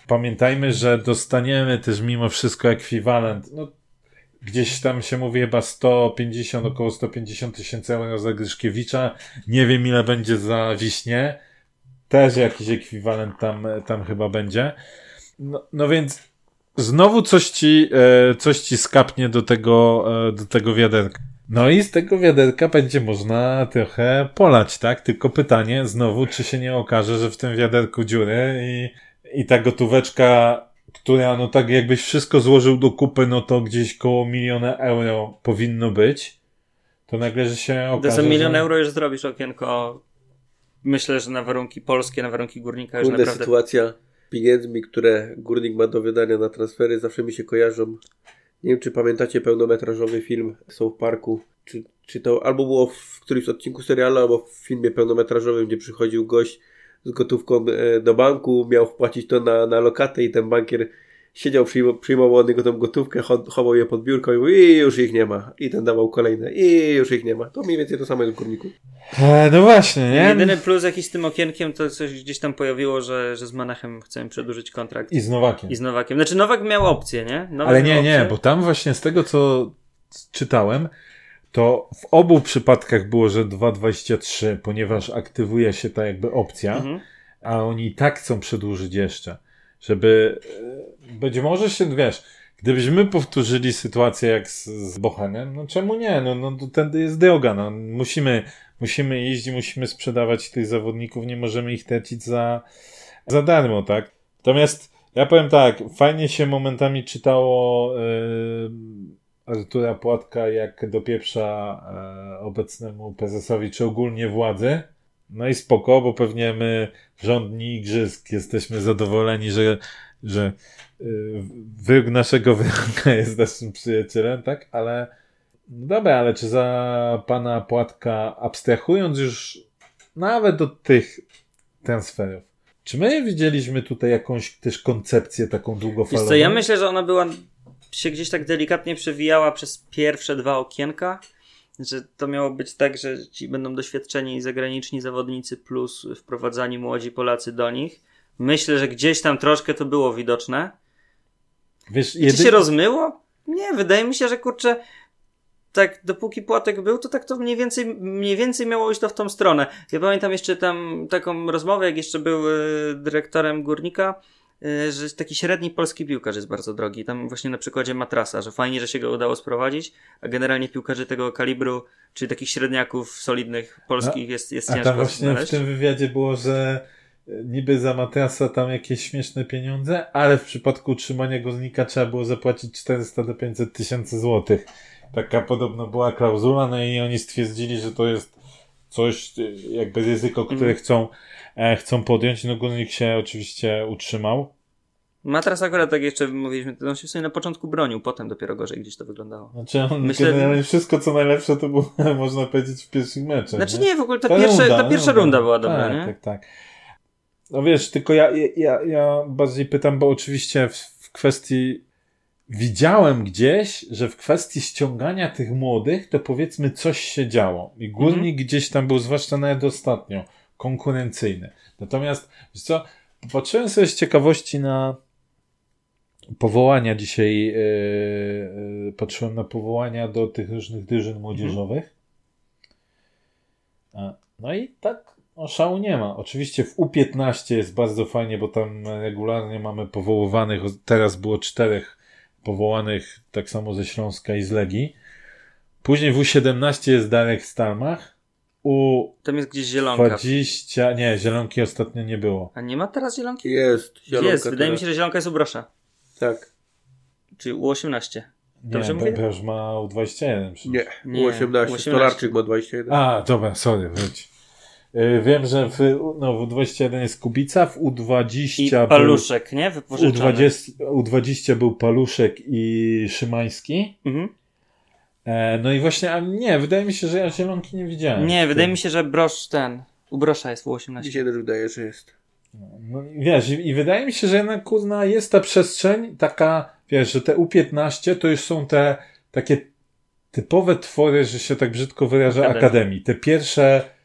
Pamiętajmy, że dostaniemy też mimo wszystko ekwiwalent, no gdzieś tam się mówi chyba 150, około 150 tysięcy euro za Gryszkiewicza. Nie wiem ile będzie za Wiśnie. Też jakiś ekwiwalent tam, tam chyba będzie. No, no więc znowu coś ci, e, coś ci skapnie do tego, e, do tego wiaderka. No i z tego wiaderka będzie można trochę polać, tak? Tylko pytanie znowu, czy się nie okaże, że w tym wiaderku dziury i, i ta gotóweczka, która no tak jakbyś wszystko złożył do kupy, no to gdzieś koło miliona euro powinno być. To nagle, że się okaże, Za milion że... euro już zrobisz okienko. Myślę, że na warunki polskie, na warunki górnika już Kurde, naprawdę. sytuacja pieniędzmi, które górnik ma do wydania na transfery, zawsze mi się kojarzą. Nie wiem, czy pamiętacie pełnometrażowy film South Parku. Czy, czy to albo było w którymś odcinku serialu, albo w filmie pełnometrażowym, gdzie przychodził gość z gotówką e, do banku, miał wpłacić to na, na lokatę i ten bankier siedział, przyjmował, przyjmował od niego tą gotówkę, cho- chował je pod biurko i mówił, i już ich nie ma. I ten dawał kolejne, i już ich nie ma. To mniej więcej to samo jest w górniku. E, no właśnie, nie? Jedyny plus jakiś z tym okienkiem to coś gdzieś tam pojawiło, że, że z Manachem chcemy przedłużyć kontrakt. I z Nowakiem. I z Nowakiem. Znaczy Nowak miał opcję, nie? Nowak Ale nie, nie, bo tam właśnie z tego, co czytałem, to w obu przypadkach było, że 2,23, ponieważ aktywuje się ta jakby opcja, Mhm. a oni i tak chcą przedłużyć jeszcze, żeby e, być może się, wiesz, gdybyśmy powtórzyli sytuację jak z, z Bochenem, no czemu nie? No, no to tędy jest droga, no musimy, musimy i musimy sprzedawać tych zawodników, nie możemy ich tracić za, za darmo, tak? Natomiast ja powiem tak, fajnie się momentami czytało yy, Artura Płatka, jak dopieprza e, obecnemu prezesowi, czy ogólnie władzy. No i spoko, bo pewnie my, rządni igrzysk, jesteśmy zadowoleni, że, że yy, wyrok naszego wyroka jest naszym przyjacielem, tak? Ale no dobra, ale czy za pana Płatka, abstrahując już nawet od tych transferów, czy my widzieliśmy tutaj jakąś też koncepcję taką Wiesz długofalową? co, ja myślę, że ona była, się gdzieś tak delikatnie przewijała przez pierwsze dwa okienka, że to miało być tak, że ci będą doświadczeni zagraniczni zawodnicy plus wprowadzani młodzi Polacy do nich. Myślę, że gdzieś tam troszkę to było widoczne. Wiesz, Czy jedy... się rozmyło? Nie, wydaje mi się, że kurczę, tak dopóki Płatek był, to tak to mniej więcej, mniej więcej miało iść to w tą stronę. Ja pamiętam jeszcze tam taką rozmowę, jak jeszcze był e, dyrektorem Górnika, że taki średni polski piłkarz jest bardzo drogi. Tam właśnie na przykładzie Matrasa, że fajnie, że się go udało sprowadzić, a generalnie piłkarzy tego kalibru, czyli takich średniaków solidnych polskich jest, jest A ciężko tam właśnie znaleźć. w tym wywiadzie było, że e, niby za matrasa tam jakieś śmieszne pieniądze, ale w przypadku utrzymania goznika trzeba było zapłacić 400 do 500 tysięcy złotych. Taka podobno była klauzula, no i oni stwierdzili, że to jest coś, jakby ryzyko, które Mhm. chcą, e, chcą podjąć. No górnik się oczywiście utrzymał. Matras akurat tak jeszcze mówiliśmy, on się sobie na początku bronił, potem dopiero gorzej gdzieś to wyglądało. Znaczy on Myślę- generalnie wszystko co najlepsze to było, można powiedzieć, w pierwszych meczach. Znaczy nie, w ogóle ta, Ta pierwsza, runda, ta pierwsza runda była dobra, tak, nie? Tak, tak. No wiesz, tylko ja, ja, ja bardziej pytam, bo oczywiście w, w kwestii widziałem gdzieś, że w kwestii ściągania tych młodych, to powiedzmy coś się działo. I górnik Mhm. gdzieś tam był, zwłaszcza nawet ostatnio, konkurencyjny. Natomiast, wiesz co, patrzyłem sobie z ciekawości na powołania dzisiaj, yy, yy, patrzyłem na powołania do tych różnych drużyn młodzieżowych. A, No i tak, no szału nie ma. Oczywiście w U15 jest bardzo fajnie, bo tam regularnie mamy powoływanych, teraz było czterech powołanych, tak samo ze Śląska i z Legii. Później w U17 jest Darek Stalmach. U Tam jest gdzieś zielonka. 20, nie, Zielonki ostatnio nie było. A nie ma teraz zielonki? Jest, zielonka jest, wydaje mi się, że zielonka jest u Brosza. Tak. Czyli U18. Nie, Dobrze mówię? Bebrz ma U21 przecież. Nie, Nie, U18. U18. Stolarczyk ma 21. A, dobra, sorry, wróć. Y, Wiem, że w, no, w U21 jest Kubica, w I U20 był, paluszek, nie? w Wypożyczony. U20, U20 był Paluszek i Szymański. Mhm. E, no i właśnie, a nie, wydaje mi się, że ja Zielonki nie widziałem. Nie, wydaje mi się, że Brosz ten. U Brosza jest U18. Dzisiaj też wydaje, że jest. No, i wiesz, i, i wydaje mi się, że jednak kurna jest ta przestrzeń taka, wiesz, że te U15 to już są te takie typowe twory, że się tak brzydko wyraża, Akademii. akademii. Te pierwsze,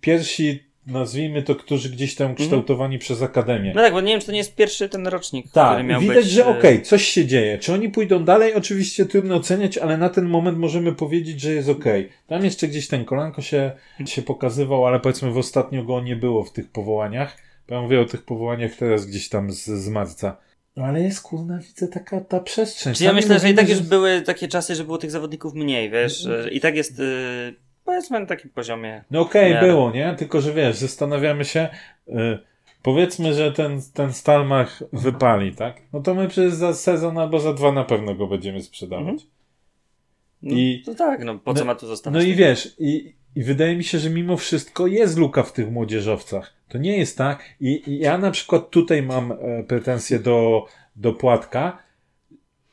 pierwsi, nazwijmy to, którzy gdzieś tam kształtowani przez akademię. No tak, bo nie wiem, czy to nie jest pierwszy ten rocznik, który Tak, miał widać, być... że e, okej, coś się dzieje. Czy oni pójdą dalej? Oczywiście trudno oceniać, ale na ten moment możemy powiedzieć, że jest okej. Tam jeszcze gdzieś ten kolanko się, się pokazywał, ale powiedzmy w ostatnio go nie było w tych powołaniach. Bo ja mówię o tych powołaniach teraz gdzieś tam z, z marca. No ale jest kurna, widzę taka ta przestrzeń. Czy ja myślę, że i tak już były takie czasy, że było tych zawodników mniej, wiesz, że i tak jest, y, powiedzmy na takim poziomie. No okej, miarę. było, nie? Tylko, że wiesz, zastanawiamy się, y, powiedzmy, że ten, ten Stalmach wypali, tak? No to my przez za sezon albo za dwa na pewno go będziemy sprzedawać. Mhm. No, I- to tak, no po co ma tu zostać? No i wiesz, i, i wydaje mi się, że mimo wszystko jest luka w tych młodzieżowcach. To nie jest tak. I, i ja na przykład tutaj mam e, pretensje do, do Płatka.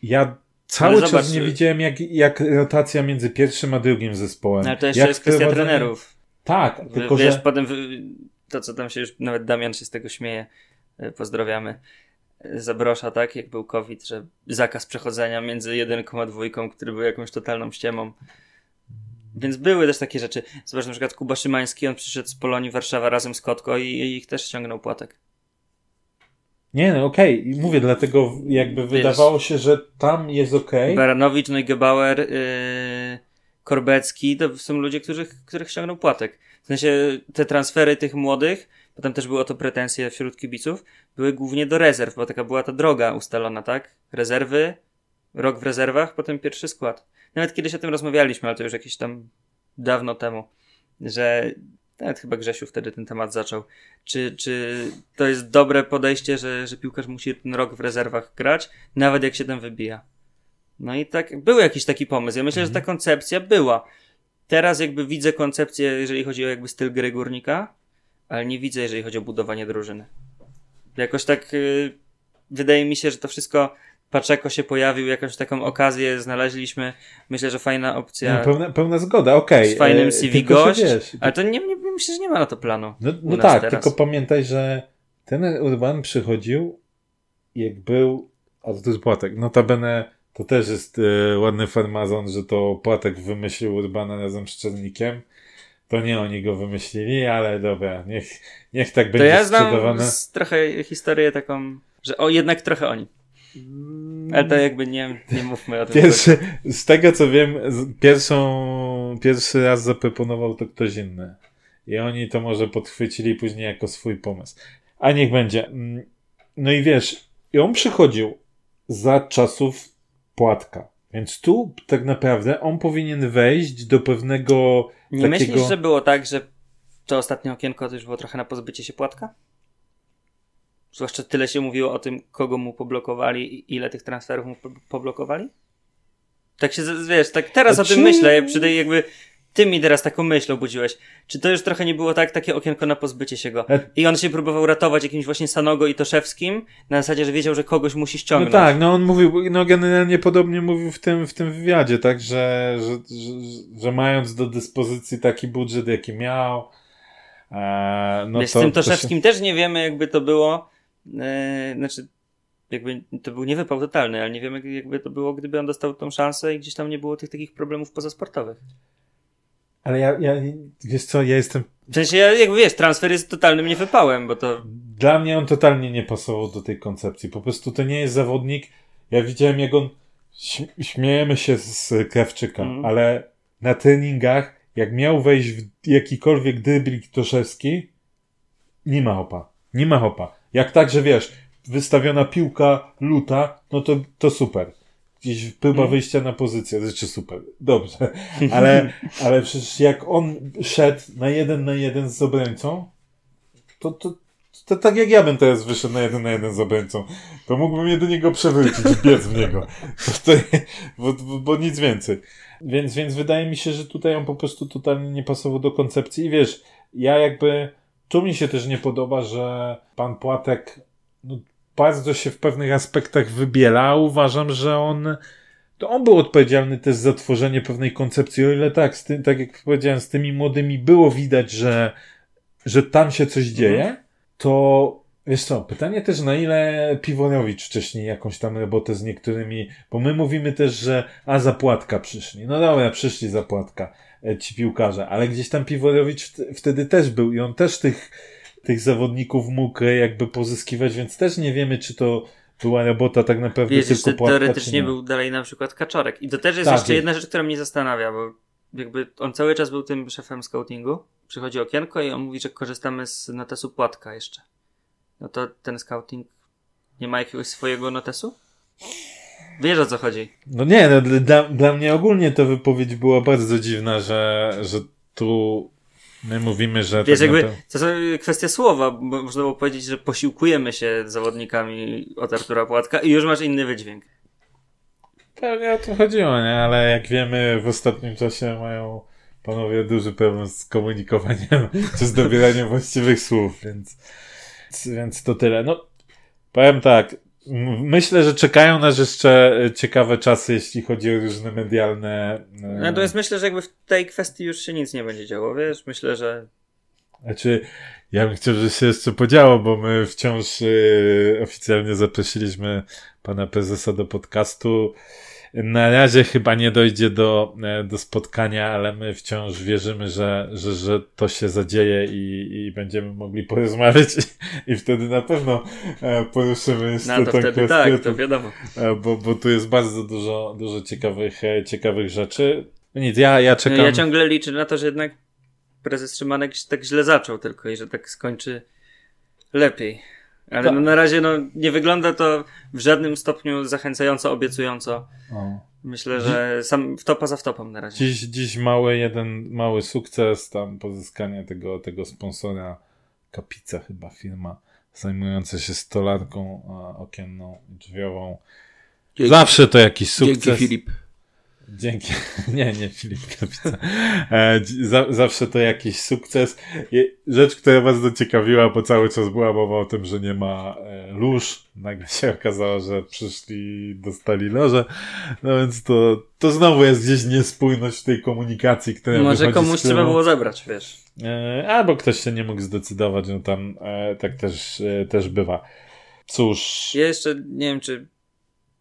Ja cały Ale czas nie widziałem, jak, jak rotacja między pierwszym a drugim zespołem. No, ale to jeszcze jak jest kwestia wprowadzenie- trenerów. Tak, tylko wiesz, że. potem to, co tam się już, nawet Damian się z tego śmieje, y, pozdrawiamy, y, Zabrosza, tak, jak był COVID, że zakaz przechodzenia między jedynką a dwójką, który był jakąś totalną ściemą. Więc były też takie rzeczy. Zobacz, na przykład Kuba Szymański, on przyszedł z Polonii Warszawa razem z Kotko i, i ich też ściągnął płatek. Nie, no okej. I Mówię, dlatego jakby wydawało się, że tam jest okej. Baranowicz, Neugebauer, yy, Korbecki, to są ludzie, których, których ściągnął płatek. W sensie te transfery tych młodych, potem też były o to pretensje wśród kibiców, były głównie do rezerw, bo taka była ta droga ustalona, tak? Rezerwy, rok w rezerwach, potem pierwszy skład. Nawet kiedyś o tym rozmawialiśmy, ale to już jakieś tam dawno temu, że nawet chyba Grzesiu wtedy ten temat zaczął. Czy, czy to jest dobre podejście, że, że piłkarz musi ten rok w rezerwach grać, nawet jak się ten wybija? No i tak, był jakiś taki pomysł. Ja myślę, że ta koncepcja była. Teraz jakby widzę koncepcję, jeżeli chodzi o jakby styl gry górnika, ale nie widzę, jeżeli chodzi o budowanie drużyny. Jakoś tak y, wydaje mi się, że to wszystko Paczeko się pojawił, jakąś taką okazję znaleźliśmy. Myślę, że fajna opcja. No, pełna, pełna zgoda, okej. Z fajnym E, CV że gość, wiesz, Ale to nie, nie, myślę, że nie ma na to planu. No, no tak, teraz. tylko pamiętaj, że ten Urban przychodził, jak był, a to jest Płatek, notabene to też jest e, ładny farmazon, że to Płatek wymyślił Urbana razem z Czernikiem. To nie oni go wymyślili, ale dobra, niech, niech tak To będzie ja znam z trochę historię taką, że o, jednak trochę oni. Ale to jakby nie, nie mówmy o tym. Pierwszy, z tego co wiem, pierwszą, pierwszy raz zaproponował to ktoś inny. I oni to może podchwycili później jako swój pomysł. A niech będzie. Mm, No i wiesz, i on przychodził za czasów płatka. Więc tu tak naprawdę on powinien wejść do pewnego Nie takiego... myślisz, że było tak, że to ostatnie okienko to już było trochę na pozbycie się płatka? Zwłaszcza tyle się mówiło o tym, kogo mu poblokowali i ile tych transferów mu po- poblokowali? Tak się, wiesz, tak teraz A o tym czy- myślę, przy tej jakby ty mi teraz taką myśl obudziłeś. Czy to już trochę nie było tak, takie okienko na pozbycie się go? E- I on się próbował ratować jakimś właśnie Sanogo i Toszewskim, na zasadzie, że wiedział, że kogoś musi No ściągnąć. tak, no on mówił, no generalnie podobnie mówił w tym, w tym wywiadzie, tak, że, że, że, że mając do dyspozycji taki budżet, jaki miał, e, no Wiesz, to, z tym to się- Toszewskim też nie wiemy, jakby to było. E, znaczy, jakby to był nie wypał totalny, ale nie wiemy, jakby to było, gdyby on dostał tą szansę i gdzieś tam nie było tych takich problemów pozasportowych. Ale ja, ja, wiesz co, ja jestem, W sensie, ja, jakby wiesz, transfer jest totalnym niewypałem, bo to. dla mnie on totalnie nie pasował do tej koncepcji. Po prostu to nie jest zawodnik. Ja widziałem, jak on. Śmiejemy się z Krawczyka, Mhm. ale na treningach, jak miał wejść w jakikolwiek dryblik Toszewski, nie ma hopa. Nie ma hopa. Jak tak, że wiesz, wystawiona piłka luta, no to, to super. Gdzieś próba Mhm. wyjścia na pozycję, znaczy super. Dobrze. Ale, ale przecież jak on szedł na jeden na jeden z obrońcą, to, to, to tak jak ja bym teraz wyszedł na jeden na jeden z obrońcą, to mógłbym je do niego przewrócić i biec w niego. To, to, bo, bo, bo nic więcej. Więc, więc wydaje mi się, że tutaj on po prostu totalnie nie pasował do koncepcji i wiesz, ja jakby, tu mi się też nie podoba, że pan Płatek no, bardzo się w pewnych aspektach wybiela, uważam, że on to on był odpowiedzialny też za tworzenie pewnej koncepcji, o ile tak, z tym, tak jak powiedziałem, z tymi młodymi było widać, że, że tam się coś dzieje, to Wiesz co, pytanie też na ile Piwonowicz wcześniej jakąś tam robotę z niektórymi, bo my mówimy też, że a zapłatka przyszli. No dobra, przyszli zapłatka ci piłkarze, ale gdzieś tam Piwonowicz wtedy też był i on też tych, tych zawodników mógł jakby pozyskiwać, więc też nie wiemy, czy to była robota tak naprawdę Wiesz, tylko płatka, teoretycznie był dalej na przykład Kaczorek. I to też jest Tak, jeszcze jedna rzecz, która mnie zastanawia, bo jakby on cały czas był tym szefem scoutingu. Przychodzi okienko i on mówi, że korzystamy z notesu płatka jeszcze. No to ten scouting nie ma jakiegoś swojego notesu? Wiesz o co chodzi. No nie, no, dla, dla mnie ogólnie ta wypowiedź była bardzo dziwna, że, że tu my mówimy, że. Wiesz, tak jakby to są kwestie słowa, bo można było powiedzieć, że posiłkujemy się zawodnikami od Artura Płatka i już masz inny wydźwięk. Pewnie o to chodziło, nie? Ale jak wiemy, w ostatnim czasie mają panowie duży problem z komunikowaniem czy z dobieraniem właściwych słów, więc, więc to tyle. No, powiem tak. Myślę, że czekają nas jeszcze e, ciekawe czasy, jeśli chodzi o różne medialne. e, Natomiast myślę, że jakby w tej kwestii już się nic nie będzie działo, wiesz? Myślę, że Znaczy, ja bym chciał, żeby się jeszcze podziało, bo my wciąż y, oficjalnie zaprosiliśmy pana prezesa do podcastu. Na razie chyba nie dojdzie do, e, do spotkania, ale my wciąż wierzymy, że, że, że to się zadzieje i, i będziemy mogli porozmawiać i, i wtedy na pewno e, poruszymy jeszcze no to wtedy kwestię, tak, to wiadomo. e, bo, bo tu jest bardzo dużo, dużo ciekawych, ciekawych rzeczy. No Nic, ja, ja czekam. Ja ciągle liczę na to, że jednak prezes Szymanek tak źle zaczął tylko i że tak skończy lepiej. Ale Tak. no na razie no, nie wygląda to w żadnym stopniu zachęcająco, obiecująco. O. Myślę, że sam wtopa za wtopą na razie. Dziś, dziś mały jeden, mały sukces, tam pozyskanie tego, tego sponsora, Kapica chyba firma, zajmująca się stolarką a, okienną i drzwiową. Dzięki, Zawsze to jakiś sukces. dzięki Filip. Dzięki. Nie, nie Filip Kapica. E, zawsze to jakiś sukces. Rzecz, która was dociekawiła, bo cały czas była mowa o tym, że nie ma e, lóż. Nagle się okazało, że przyszli dostali loże. No więc to, to znowu jest gdzieś niespójność w tej komunikacji, która Może komuś trzeba było zabrać, wiesz. E, albo ktoś się nie mógł zdecydować, no tam tak też, też bywa. Cóż. Ja jeszcze nie wiem, czy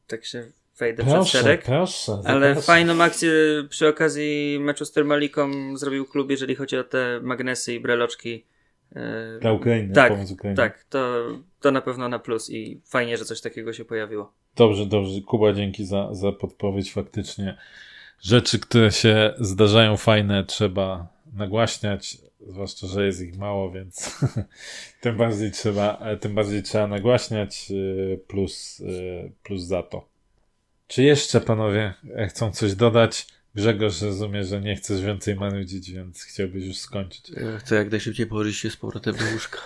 tak się wejdę Proszę, szereg. proszę. Ale zapraszam. fajną akcję przy okazji meczu z Termaliką zrobił klub, jeżeli chodzi o te magnesy i breloczki. E, Dla Ukrainy, Tak, pomoc Ukrainie. Tak, to, to na pewno na plus i fajnie, że coś takiego się pojawiło. Dobrze, dobrze. Kuba, dzięki za, za podpowiedź. Faktycznie rzeczy, które się zdarzają fajne, trzeba nagłaśniać, zwłaszcza, że jest ich mało, więc tym bardziej trzeba, e, tym bardziej trzeba nagłaśniać, y, plus, plus za to. Czy jeszcze panowie e, chcą coś dodać? Grzegorz rozumie, że nie chcesz więcej marudzić, więc chciałbyś już skończyć. Ja chcę jak najszybciej położyć się z powrotem do łóżka.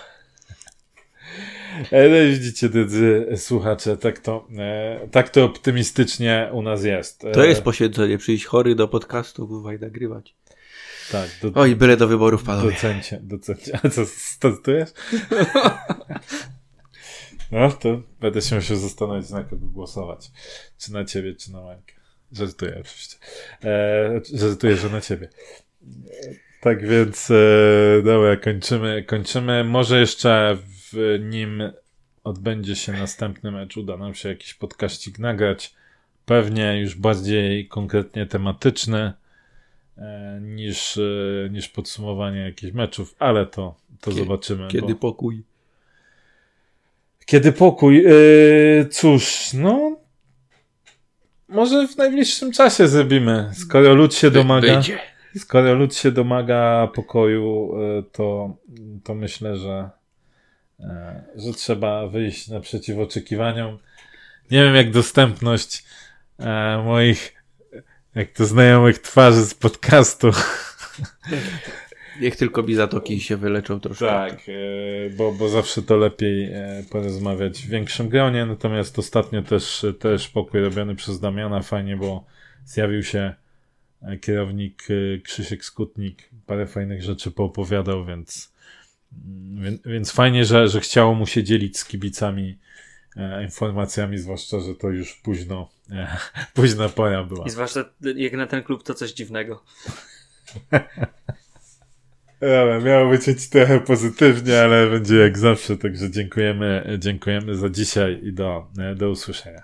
E, No widzicie, drodzy słuchacze, tak to, e, tak to optymistycznie u nas jest. To jest poświęcenie, przyjść chory do podcastu, i nagrywać. Tak, do, Oj, byle do wyborów, panowie. docencie, docencie. A co, startujesz? No, to będę się musiał zastanowić, na kogo głosować. Czy na ciebie, czy na Mańkę. Żartuję oczywiście. E, żartuję, że na ciebie. Tak więc, e, dobra, kończymy, kończymy. Może jeszcze w nim odbędzie się następny mecz, uda nam się jakiś podkaścik nagrać. Pewnie już bardziej konkretnie tematyczny e, niż, e, niż podsumowanie jakichś meczów, ale to, to Kie- zobaczymy. Kiedy bo... pokój? Kiedy pokój? Yy, cóż, no. Może w najbliższym czasie zrobimy. Skoro lud się domaga, skoro lud się domaga pokoju, yy, to, to myślę, że, yy, że trzeba wyjść naprzeciw oczekiwaniom. Nie wiem, jak dostępność yy, moich, jak to znajomych twarzy z podcastu. Niech tylko mi zatoki się wyleczą troszkę. Tak, e, bo, bo zawsze to lepiej e, porozmawiać w większym gronie, natomiast ostatnio też, też pokój robiony przez Damiana fajnie, bo zjawił się e, kierownik Krzysiek Skutnik, parę fajnych rzeczy poopowiadał, więc, mm, więc, więc fajnie, że, że chciało mu się dzielić z kibicami informacjami, zwłaszcza, że to już późno, późna pora była. I zwłaszcza jak na ten klub to coś dziwnego. Dobra, miało być trochę pozytywnie, ale będzie jak zawsze, także dziękujemy, dziękujemy za dzisiaj i do, do usłyszenia.